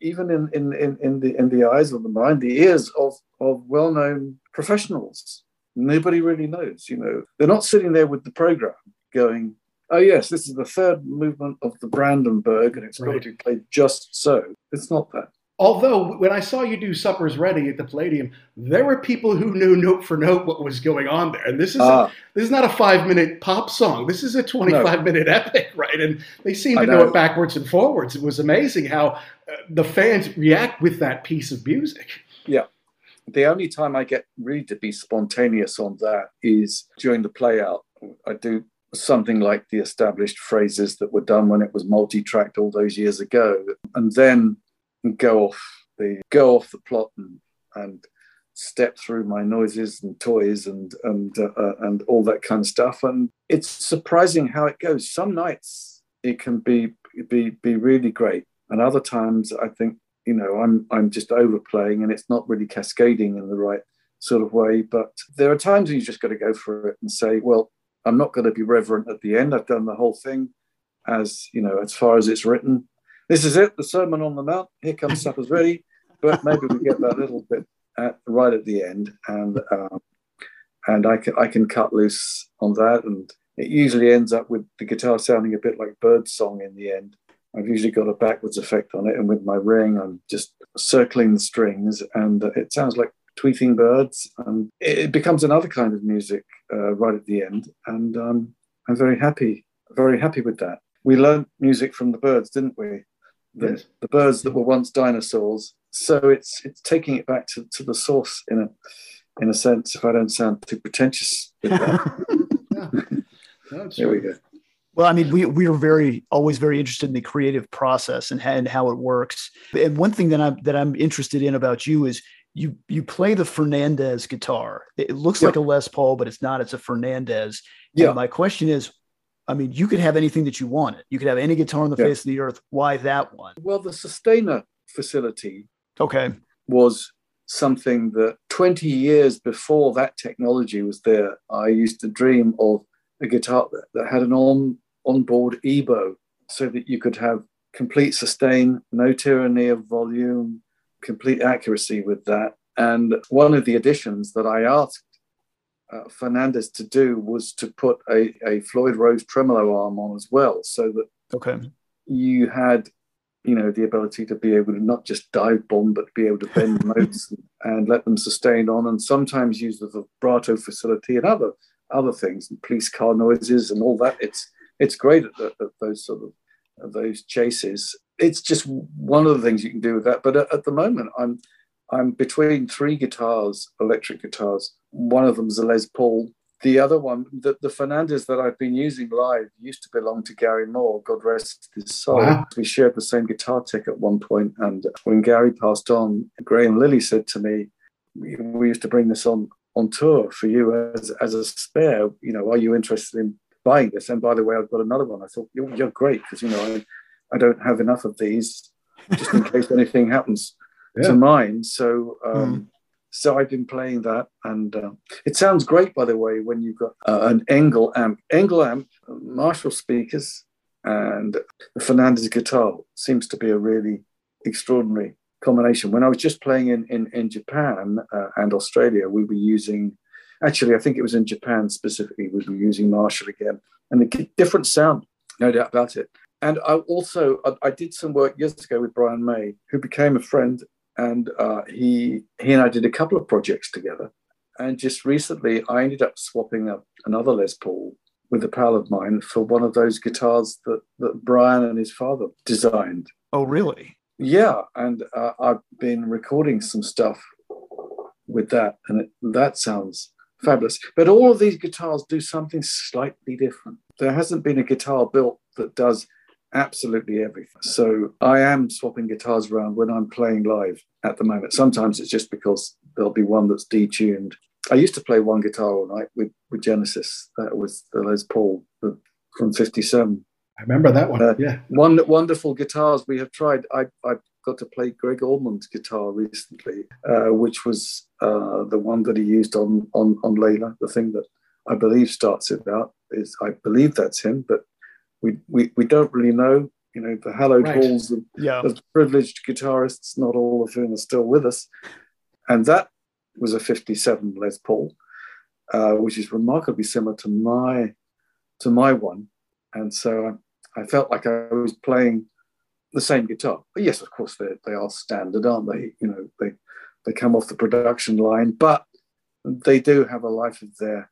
even in, in, in, in, the, in the eyes of the mind, the ears of, of well known professionals Nobody really knows, you know. They're not sitting there with the program going, oh, yes, this is the third movement of the Brandenburg and it's right. got to be played just so. It's not that. although when I saw you do Supper's Ready at the Palladium, there were people who knew note for note what was going on there. And this is Ah. a, this is not a five minute pop song. This is a twenty five minute epic, right? And they seem I to know. know. it backwards and forwards. It was amazing how uh, the fans react with that piece of music. Yeah. The only time I get really to be spontaneous on that is during the play out. I do something like the established phrases that were done when it was multi-tracked all those years ago, and then go off the go off the plot and, and step through my noises and toys and and uh, uh, and all that kind of stuff. And it's surprising how it goes. Some nights it can be be be really great, and other times I think you know I'm I'm just overplaying and it's not really cascading in the right sort of way. But there are times when you just got to go for it and say, well, I'm not going to be reverent at the end. I've done the whole thing as you know as far as it's written. This is it, the Sermon on the Mount. Here comes supper's ready. But maybe we get that little bit at, right at the end, and um, and I can I can cut loose on that, and it usually ends up with the guitar sounding a bit like bird song in the end. I've usually got a backwards effect on it, and with my ring, I'm just circling the strings, and it sounds like tweeting birds, and it becomes another kind of music uh, right at the end, and um, I'm very happy, very happy with that. We learned music from the birds, didn't we? The, Yes. the birds that were once dinosaurs. So it's it's taking it back to, to the source in a in a sense. If I don't sound too pretentious, with that. That's there we go. Well, I mean, we we are very always very interested in the creative process and, and how it works. And one thing that I'm that I'm interested in about you is you you play the Fernandez guitar. It looks Yeah. like a Les Paul, but it's not. It's a Fernandez. Yeah. And my question is, I mean, you could have anything that you wanted. You could have any guitar on the Yeah. face of the earth. Why that one? Well, the sustainer facility Okay. was something that 20 years before that technology was there, I used to dream of a guitar that, that had an on onboard EBow so that you could have complete sustain, no tyranny of volume, complete accuracy with that. And one of the additions that I asked uh, Fernandez to do was to put a, a Floyd Rose tremolo arm on as well, so that Okay. you had you know the ability to be able to not just dive bomb but be able to bend notes and, and let them sustain on and sometimes use the vibrato facility and other other things and police car noises and all that it's it's great at, at, at those sort of at those chases it's just one of the things you can do with that but at, at the moment i'm i'm between three guitars electric guitars one of them's a les paul the other one, the, the Fernandez that I've been using live, used to belong to Gary Moore, God rest his soul. Wow. We shared the same guitar tech at one point, and when Gary passed on, Graham Lilly said to me, "We, we used to bring this on on tour for you as as a spare. You know, are you interested in buying this?" And by the way, I've got another one. I thought you're, you're great because you know I, I don't have enough of these just in case anything happens Yeah. to mine. So. Um, so I've been playing that, and uh, it sounds great, by the way, when you've got uh, an Engl amp, Engl amp, Marshall speakers, and the Fernandez guitar seems to be a really extraordinary combination. When I was just playing in in, in Japan uh, and Australia, we were using, actually, I think it was in Japan specifically, we were using Marshall again, and a different sound, no doubt about it. And I also I, I did some work years ago with Brian May, who became a friend and uh, he he and I did a couple of projects together. And just recently, I ended up swapping up another Les Paul with a pal of mine for one of those guitars that that Brian and his father designed. Oh, really? Yeah, and uh, I've been recording some stuff with that, and it, that sounds fabulous. But all of these guitars do something slightly different. There hasn't been a guitar built that does absolutely everything. So I am swapping guitars around when I'm playing live at the moment. Sometimes it's just because there'll be one that's detuned. I used to play one guitar all night with, with Genesis. That was the Les Paul the, from 57. I remember that one. Uh, yeah. One wonderful guitars we have tried. I, I got to play Greg Ormond's guitar recently, uh, which was uh, the one that he used on, on, on Layla, the thing that I believe starts it out. Is I believe that's him, but we, we, we don't really know. You know, the hallowed Right. halls of, Yeah. of privileged guitarists, not all of whom are still with us. And that was a 57 Les Paul, uh, which is remarkably similar to my to my one. And so I, I felt like I was playing the same guitar. But yes, of course, they they are standard, aren't they? You know, they they come off the production line, but they do have a life of their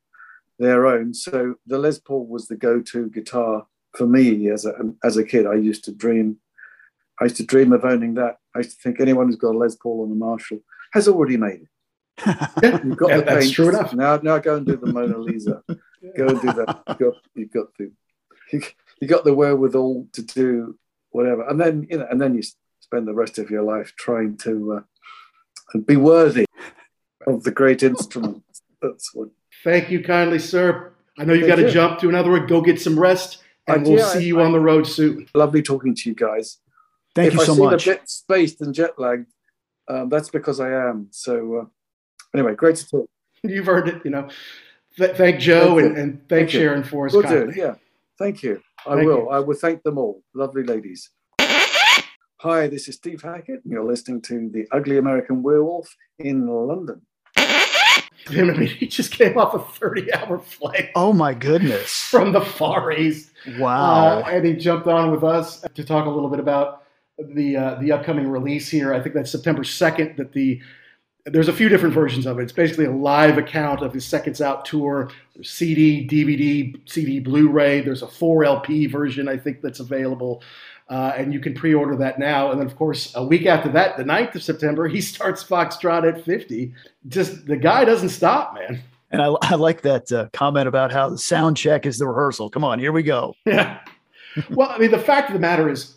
their own. So the Les Paul was the go-to guitar for me as a as a kid. I used to dream, I used to dream of owning that. I used to think anyone who's got a Les Paul and a Marshall has already made it. You've got Yeah, the that's paint. true enough. Now, now go and do the Mona Lisa. Go and do that. You've got, you've got the, you, you got the wherewithal to do whatever, and then you know, and then you spend the rest of your life trying to uh, be worthy of the great instrument. That's what. Thank you kindly, sir. I know you Thank got to jump to another one. Go get some rest, and I- we'll yeah, see you I- on the road soon. Lovely talking to you guys. Thank you. if you I so seem a bit spaced and jet lagged, um, that's because I am. So uh, anyway, great to talk. You've heard it, you know. Th- thank Jo Thank and, and thank, Thank you. Sharon for us. Will do. kindly. Yeah. Thank you. I Thank will. you. I will thank them all. Lovely ladies. Hi, this is Steve Hackett, and you're listening to The Ugly American Werewolf in London. Him, I mean, he just came off a 30 hour flight Oh my goodness! from the Far East. Wow. Uh, and he jumped on with us to talk a little bit about the uh, the upcoming release here. I think that's September 2nd. That the there's a few different versions of it. It's basically a live account of his Seconds Out tour. There's CD, DVD, CD, Blu-ray. There's a 4 LP version I think that's available. Uh, and you can pre-order that now. And then, of course, a week after that, the 9th of September, he starts Foxtrot at 50. Just the guy doesn't stop, man. And I, I like that uh, comment about how the sound check is the rehearsal. Come on, here we go. Yeah. well, I mean, the fact of the matter is,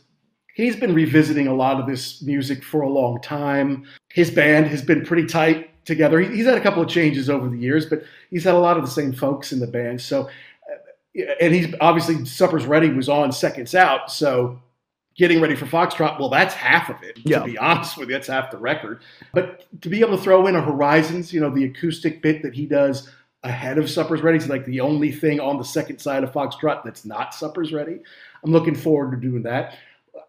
he's been revisiting a lot of this music for a long time. His band has been pretty tight together. He's had a couple of changes over the years, but he's had a lot of the same folks in the band. So, uh, and he's obviously Supper's Ready was on Seconds Out. So, getting ready for Foxtrot, well, that's half of it, Yeah. to be honest with you. That's half the record. But to be able to throw in a Horizons, you know, the acoustic bit that he does ahead of Supper's Ready is like the only thing on the second side of Foxtrot that's not Supper's Ready. I'm looking forward to doing that.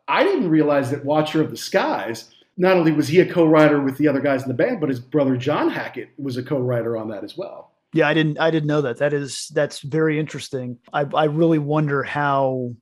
I didn't realize that Watcher of the Skies, not only was he a co-writer with the other guys in the band, but his brother John Hackett was a co-writer on that as well. Yeah, I didn't I didn't know that. That is that's very interesting. I I really wonder how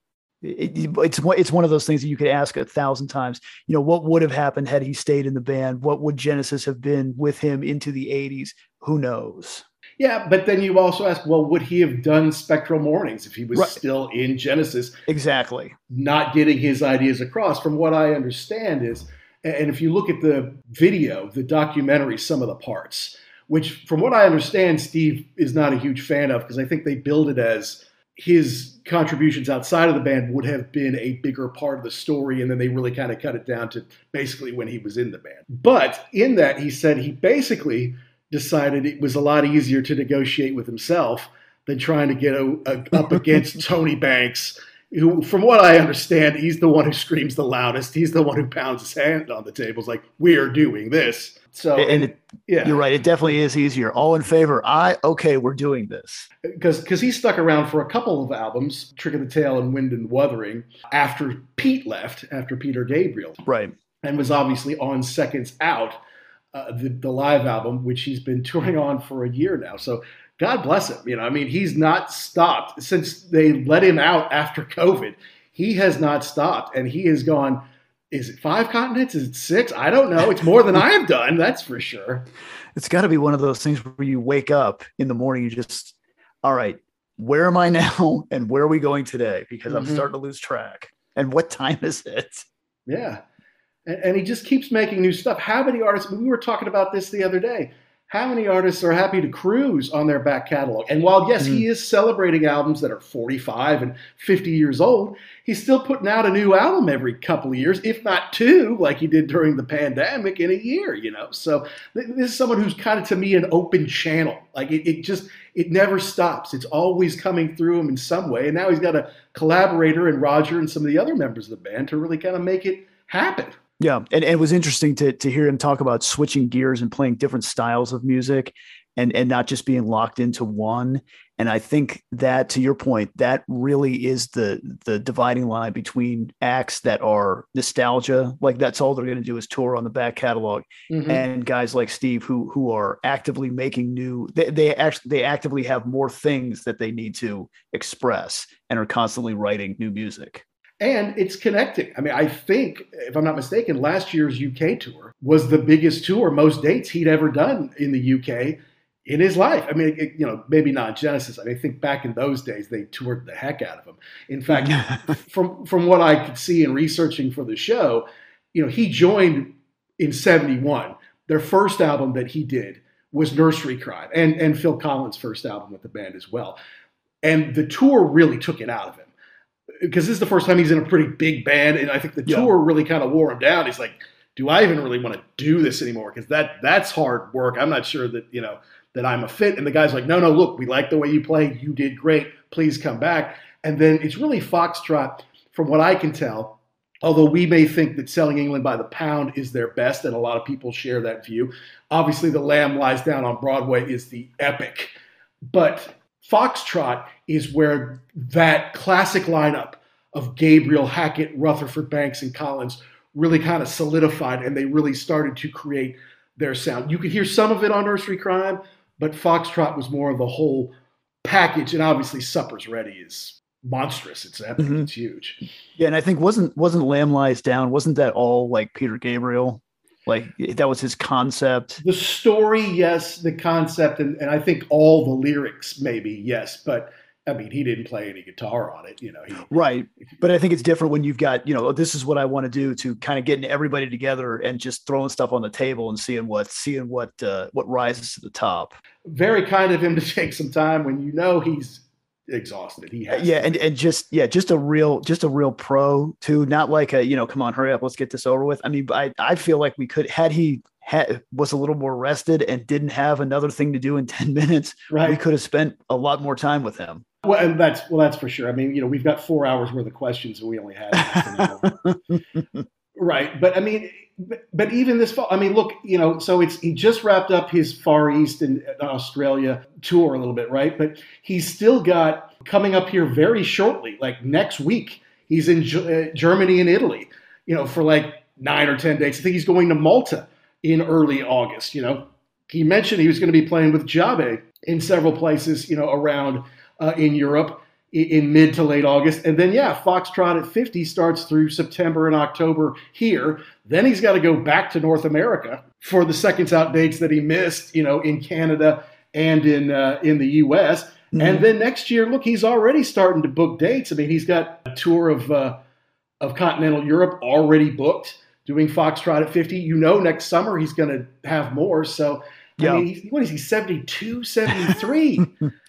it, it's it's one of those things that you could ask a thousand times. You know, what would have happened had he stayed in the band? What would Genesis have been with him into the 80s? Who knows? Yeah, but then you also ask, well, would he have done Spectral Mornings if he was Right. still in Genesis? Exactly. not getting his ideas across. From what I understand is, and if you look at the video, the documentary, Sum of the Parts, which from what I understand, Steve is not a huge fan of because I think they build it as his contributions outside of the band would have been a bigger part of the story, and then they really kind of cut it down to basically when he was in the band. But in that, he said he basically decided it was a lot easier to negotiate with himself than trying to get a, a, up against Tony Banks who, from what I understand, he's the one who screams the loudest. He's the one who pounds his hand on the tables, like "We're doing this." So, and it, yeah, you're right. It definitely is easier. All in favor. I okay. We're doing this. because because he stuck around for a couple of albums, "Trick of the Tail" and "Wind and Wuthering," after Pete left, after Peter Gabriel, Right. and was obviously on Seconds Out, uh, the, the live album, which he's been touring on for a year now. So God bless him. You know, I mean, he's not stopped since they let him out after COVID. He has not stopped, and he has gone. Is it five continents? Is it six? I don't know. It's more than I have done. That's for sure. It's got to be one of those things where you wake up in the morning, you just, all right, where am I now, and where are we going today? Because I'm Mhm. starting to lose track. And what time is it? Yeah. And, and he just keeps making new stuff. How many artists, we were talking about this the other day. How many artists are happy to cruise on their back catalog? And while, yes, he mm. is celebrating albums that are 45 and 50 years old, he's still putting out a new album every couple of years, if not two, like he did during the pandemic in a year, you know? So this is someone who's kind of, to me, an open channel. Like it, it just, it never stops. It's always coming through him in some way. And now he's got a collaborator in Roger and some of the other members of the band to really kind of make it happen. Yeah, and, and it was interesting to to hear him talk about switching gears and playing different styles of music, and and not just being locked into one. And I think that, to your point, that really is the the dividing line between acts that are nostalgia, like that's all they're going to do is tour on the back catalog, Mhm. and guys like Steve who who are actively making new. They, they actually they actively have more things that they need to express and are constantly writing new music. And it's connecting. I mean, I think, if I'm not mistaken, last year's UK tour was the biggest tour, most dates he'd ever done in the UK in his life. I mean, it, you know, maybe not Genesis. I mean, I think back in those days they toured the heck out of him. In fact, from from what I could see in researching for the show, you know, he joined in '71. Their first album that he did was Nursery Cryme, and and Phil Collins' first album with the band as well. And the tour really took it out of him because this is the first time he's in a pretty big band, and I think the yeah. tour really kind of wore him down. He's like, "Do I even really want to do this anymore?" Because that that's hard work. I'm not sure that you know that I'm a fit. And the guy's like, "No, no, look, we like the way you play. You did great. Please come back." And then it's really Foxtrot, from what I can tell. Although we may think that selling England by the pound is their best, and a lot of people share that view. Obviously, The Lamb Lies Down on Broadway is the epic. But Foxtrot is where that classic lineup of Gabriel, Hackett, Rutherford, Banks, and Collins really kind of solidified and they really started to create their sound. You could hear some of it on Nursery Cryme, but Foxtrot was more of the whole package. And obviously, Supper's Ready is monstrous. It's epic. Mm-hmm. It's huge. Yeah, and I think wasn't wasn't Lamb Lies Down? Wasn't that all like Peter Gabriel? Like that was his concept. The story, yes. The concept, and, and I think all the lyrics, maybe yes. But I mean, he didn't play any guitar on it, you know. He, right, but I think it's different when you've got, you know, this is what I want to do to kind of getting everybody together and just throwing stuff on the table and seeing what, seeing what, uh, what rises to the top. Very kind of him to take some time when you know he's exhausted. He has yeah, and and just yeah, just a real just a real pro too. Not like a you know, come on, hurry up, let's get this over with. I mean, I I feel like we could had he had was a little more rested and didn't have another thing to do in ten minutes. Right, we could have spent a lot more time with him. Well, and that's well, that's for sure. I mean, you know, we've got four hours worth of questions, and we only had. right, but I mean, but, but even this fall, I mean, look, you know, so it's he just wrapped up his Far East and Australia tour a little bit, right? But he's still got coming up here very shortly, like next week. He's in G- uh, Germany and Italy, you know, for like nine or ten days. I think he's going to Malta in early August. You know, he mentioned he was going to be playing with Djabe in several places, you know, around uh, in Europe in mid to late August. And then, yeah, Foxtrot at 50 starts through September and October here. Then he's got to go back to North America for the seconds out dates that he missed, you know, in Canada and in uh, in the U.S. Mm-hmm. And then next year, look, he's already starting to book dates. I mean, he's got a tour of uh, of continental Europe already booked, doing Foxtrot at 50. You know, next summer he's going to have more. So, yeah. I mean, what is he, 72, 73?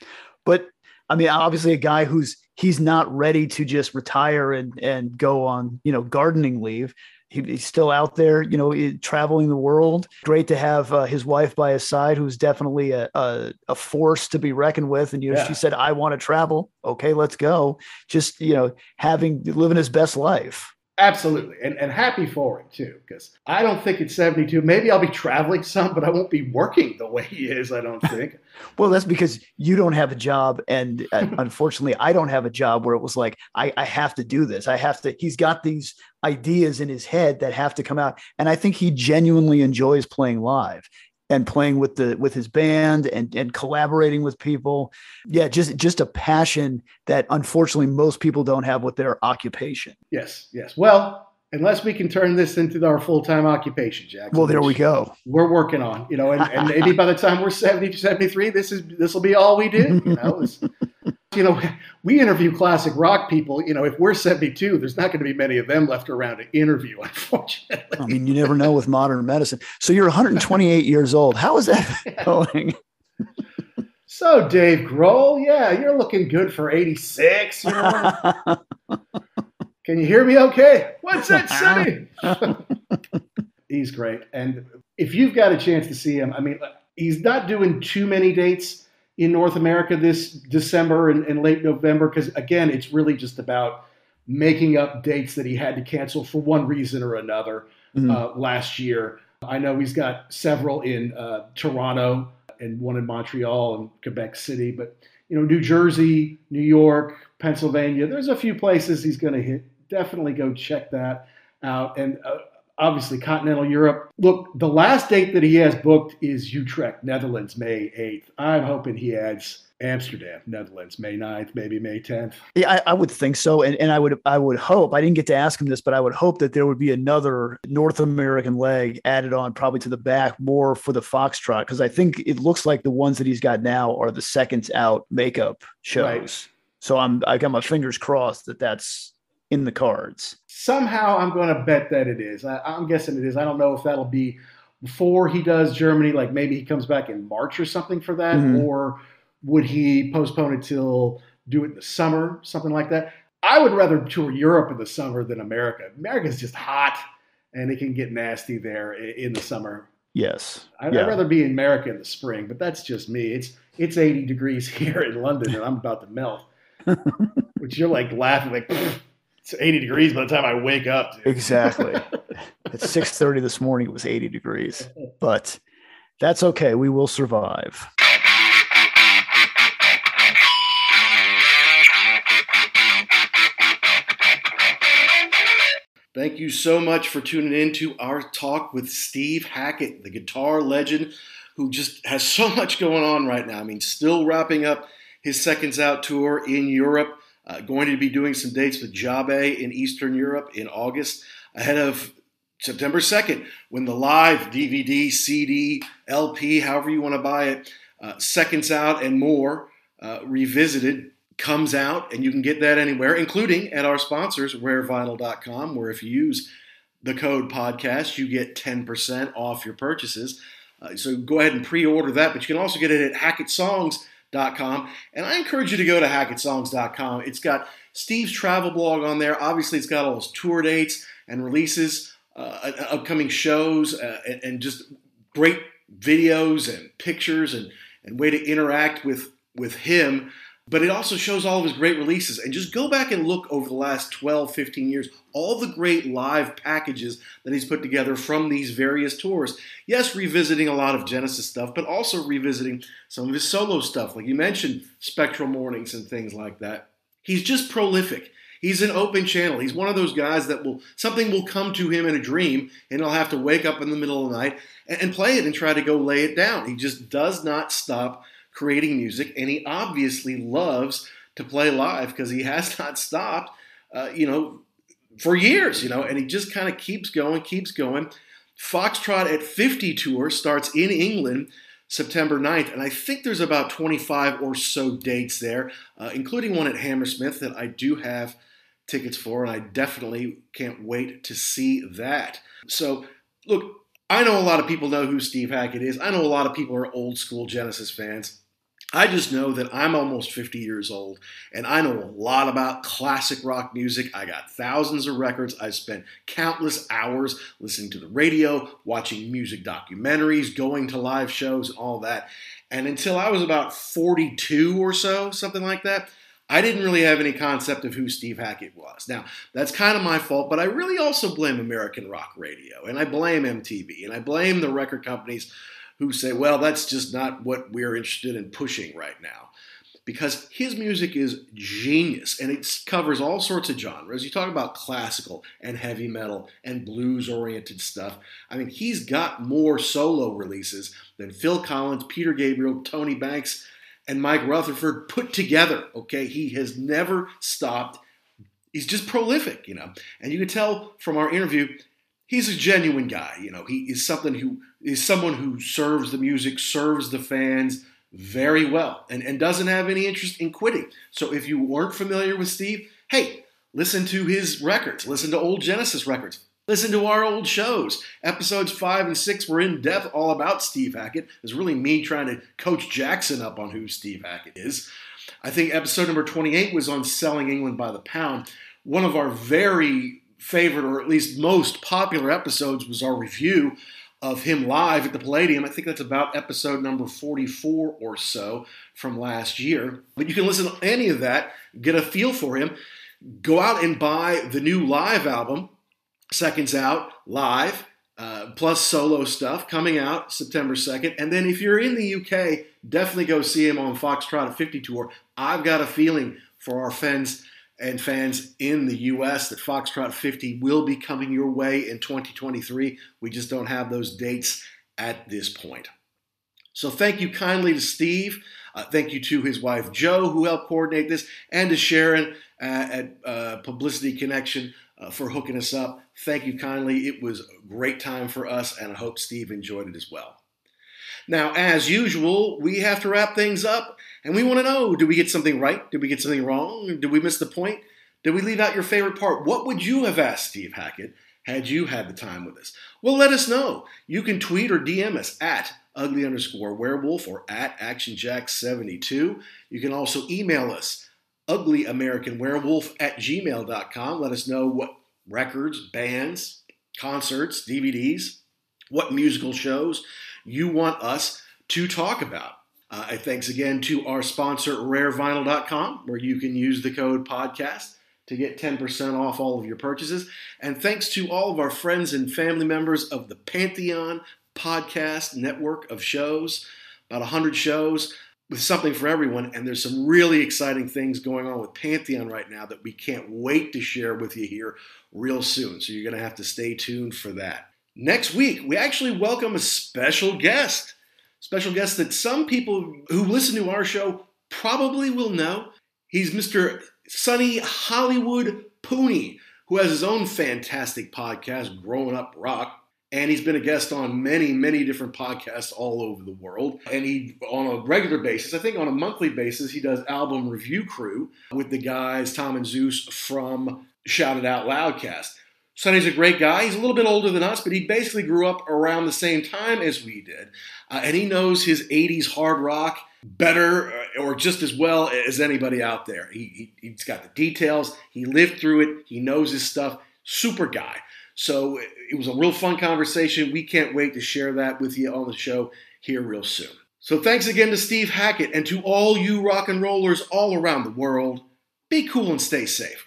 but I mean, obviously a guy who's he's not ready to just retire and and go on you know gardening leave. He, he's still out there, you know, traveling the world. Great to have uh, his wife by his side, who's definitely a, a, a force to be reckoned with. And you know, yeah. she said, "I want to travel." Okay, let's go. Just you know, having living his best life. Absolutely. And, and happy for him, too, because I don't think it's 72. Maybe I'll be traveling some, but I won't be working the way he is, I don't think. well, that's because you don't have a job. And uh, unfortunately, I don't have a job where it was like, I, I have to do this. I have to, he's got these ideas in his head that have to come out. And I think he genuinely enjoys playing live and playing with the with his band and and collaborating with people. Yeah just just a passion that unfortunately most people don't have with their occupation. Yes yes. Well unless we can turn this into our full-time occupation jack. Well there we go. We're working on you know and, and maybe by the time we're 70 73 this is this will be all we do you know you know, we interview classic rock people. You know, if we're 72, there's not going to be many of them left around to interview, unfortunately. I mean, you never know with modern medicine. So you're 128 years old. How is that going? so, Dave Grohl, yeah, you're looking good for 86. You know? Can you hear me okay? What's that say? he's great. And if you've got a chance to see him, I mean, uh, he's not doing too many dates in North America this December and, and late November because again, it's really just about making up dates that he had to cancel for one reason or another mm-hmm. uh, last year. I know he's got several in uh, Toronto and one in Montreal and Quebec City, but you know, New Jersey, New York, Pennsylvania. There's a few places he's going to hit. Definitely go check that out. And uh, obviously continental Europe. Look, the last date that he has booked is Utrecht, Netherlands, May 8th. I'm hoping he adds Amsterdam, Netherlands, May 9th, maybe May 10th. Yeah, I, I, would think so. And, and I would I would hope, I didn't get to ask him this, but I would hope that there would be another North American leg added on probably to the back more for the Foxtrot. Because I think it looks like the ones that he's got now are the seconds out makeup shows. Right. So I'm I got my fingers crossed that that's in the cards. Somehow I'm going to bet that it is. I, I'm guessing it is. I don't know if that'll be before he does Germany, like maybe he comes back in March or something for that, mm-hmm. or would he postpone it till do it in the summer, something like that? I would rather tour Europe in the summer than America. America's just hot and it can get nasty there in the summer. Yes. I'd, yeah. I'd, rather be in America in the spring, but that's just me. It's it's 80 degrees here in London and I'm about to melt. Which you're like laughing like it's 80 degrees by the time I wake up. Dude. Exactly. At 6:30 this morning it was 80 degrees. But that's okay. We will survive. Thank you so much for tuning in to our talk with Steve Hackett, the guitar legend who just has so much going on right now. I mean, still wrapping up his Seconds Out tour in Europe, uh, going to be doing some dates with Djabe in Eastern Europe in August, ahead of September 2nd, when the live DVD, CD, LP, however you want to buy it, uh, Seconds Out and more, uh, revisited comes out, and you can get that anywhere, including at our sponsors, rarevinyl.com, where if you use the code podcast, you get 10% off your purchases. Uh, so go ahead and pre order that, but you can also get it at hackettSongs.com. And I encourage you to go to hackettSongs.com. It's got Steve's travel blog on there. Obviously, it's got all his tour dates and releases, uh, upcoming shows, uh, and, and just great videos and pictures and, and way to interact with, with him but it also shows all of his great releases. And just go back and look over the last 12, 15 years, all the great live packages that he's put together from these various tours. Yes, revisiting a lot of Genesis stuff, but also revisiting some of his solo stuff, like you mentioned, Spectral Mornings and things like that. He's just prolific. He's an open channel. He's one of those guys that will something will come to him in a dream, and he'll have to wake up in the middle of the night and, and play it and try to go lay it down. He just does not stop creating music, and he obviously loves to play live because he has not stopped, uh, you know, for years, you know, and he just kind of keeps going, keeps going. Foxtrot at 50 tour starts in England September 9th, and I think there's about 25 or so dates there, uh, including one at Hammersmith that I do have tickets for, and I definitely can't wait to see that. So, look, I know a lot of people know who Steve Hackett is. I know a lot of people are old school Genesis fans. I just know that I'm almost 50 years old and I know a lot about classic rock music. I got thousands of records. I spent countless hours listening to the radio, watching music documentaries, going to live shows, all that. And until I was about 42 or so, something like that, I didn't really have any concept of who Steve Hackett was. Now, that's kind of my fault, but I really also blame American rock radio and I blame MTV and I blame the record companies who say, well, that's just not what we're interested in pushing right now. Because his music is genius and it covers all sorts of genres. You talk about classical and heavy metal and blues oriented stuff. I mean, he's got more solo releases than Phil Collins, Peter Gabriel, Tony Banks, and Mike Rutherford put together. Okay, he has never stopped. He's just prolific, you know. And you can tell from our interview, he's a genuine guy. You know, he is something who is someone who serves the music, serves the fans very well, and, and doesn't have any interest in quitting. So if you weren't familiar with Steve, hey, listen to his records, listen to old Genesis records. Listen to our old shows. Episodes five and six were in depth all about Steve Hackett. It's really me trying to coach Jackson up on who Steve Hackett is. I think episode number 28 was on selling England by the pound. One of our very favorite, or at least most popular episodes, was our review of him live at the Palladium. I think that's about episode number 44 or so from last year. But you can listen to any of that, get a feel for him. Go out and buy the new live album, Seconds Out Live, uh, plus solo stuff coming out September 2nd. And then if you're in the UK, definitely go see him on Foxtrot at 50 Tour. I've got a feeling for our fans and fans in the US that Foxtrot 50 will be coming your way in 2023. We just don't have those dates at this point. So thank you kindly to Steve. Uh, thank you to his wife Jo, who helped coordinate this, and to Sharon uh, at uh, Publicity Connection uh, for hooking us up. Thank you kindly. It was a great time for us, and I hope Steve enjoyed it as well. Now, as usual, we have to wrap things up, and we want to know did we get something right? Did we get something wrong? Did we miss the point? Did we leave out your favorite part? What would you have asked Steve Hackett had you had the time with us? Well, let us know. You can tweet or DM us at ugly underscore werewolf or at actionjack72. You can also email us uglyamericanwerewolf at gmail.com. Let us know what records, bands, concerts, DVDs, what musical shows you want us to talk about. Uh, thanks again to our sponsor, rarevinyl.com, where you can use the code podcast to get 10% off all of your purchases. And thanks to all of our friends and family members of the Pantheon podcast network of shows, about 100 shows with something for everyone. And there's some really exciting things going on with Pantheon right now that we can't wait to share with you here real soon. So you're going to have to stay tuned for that. Next week, we actually welcome a special guest. Special guest that some people who listen to our show probably will know. He's Mr. Sonny Hollywood Pooney, who has his own fantastic podcast, Growing Up Rock. And he's been a guest on many, many different podcasts all over the world. And he, on a regular basis, I think on a monthly basis, he does album review crew with the guys, Tom and Zeus from Shout It Out Loudcast. Sonny's a great guy. He's a little bit older than us, but he basically grew up around the same time as we did. Uh, and he knows his 80s hard rock better uh, or just as well as anybody out there. He, he, has got the details, he lived through it, he knows his stuff. Super guy. So it was a real fun conversation. We can't wait to share that with you on the show here real soon. So thanks again to Steve Hackett and to all you rock and rollers all around the world. Be cool and stay safe.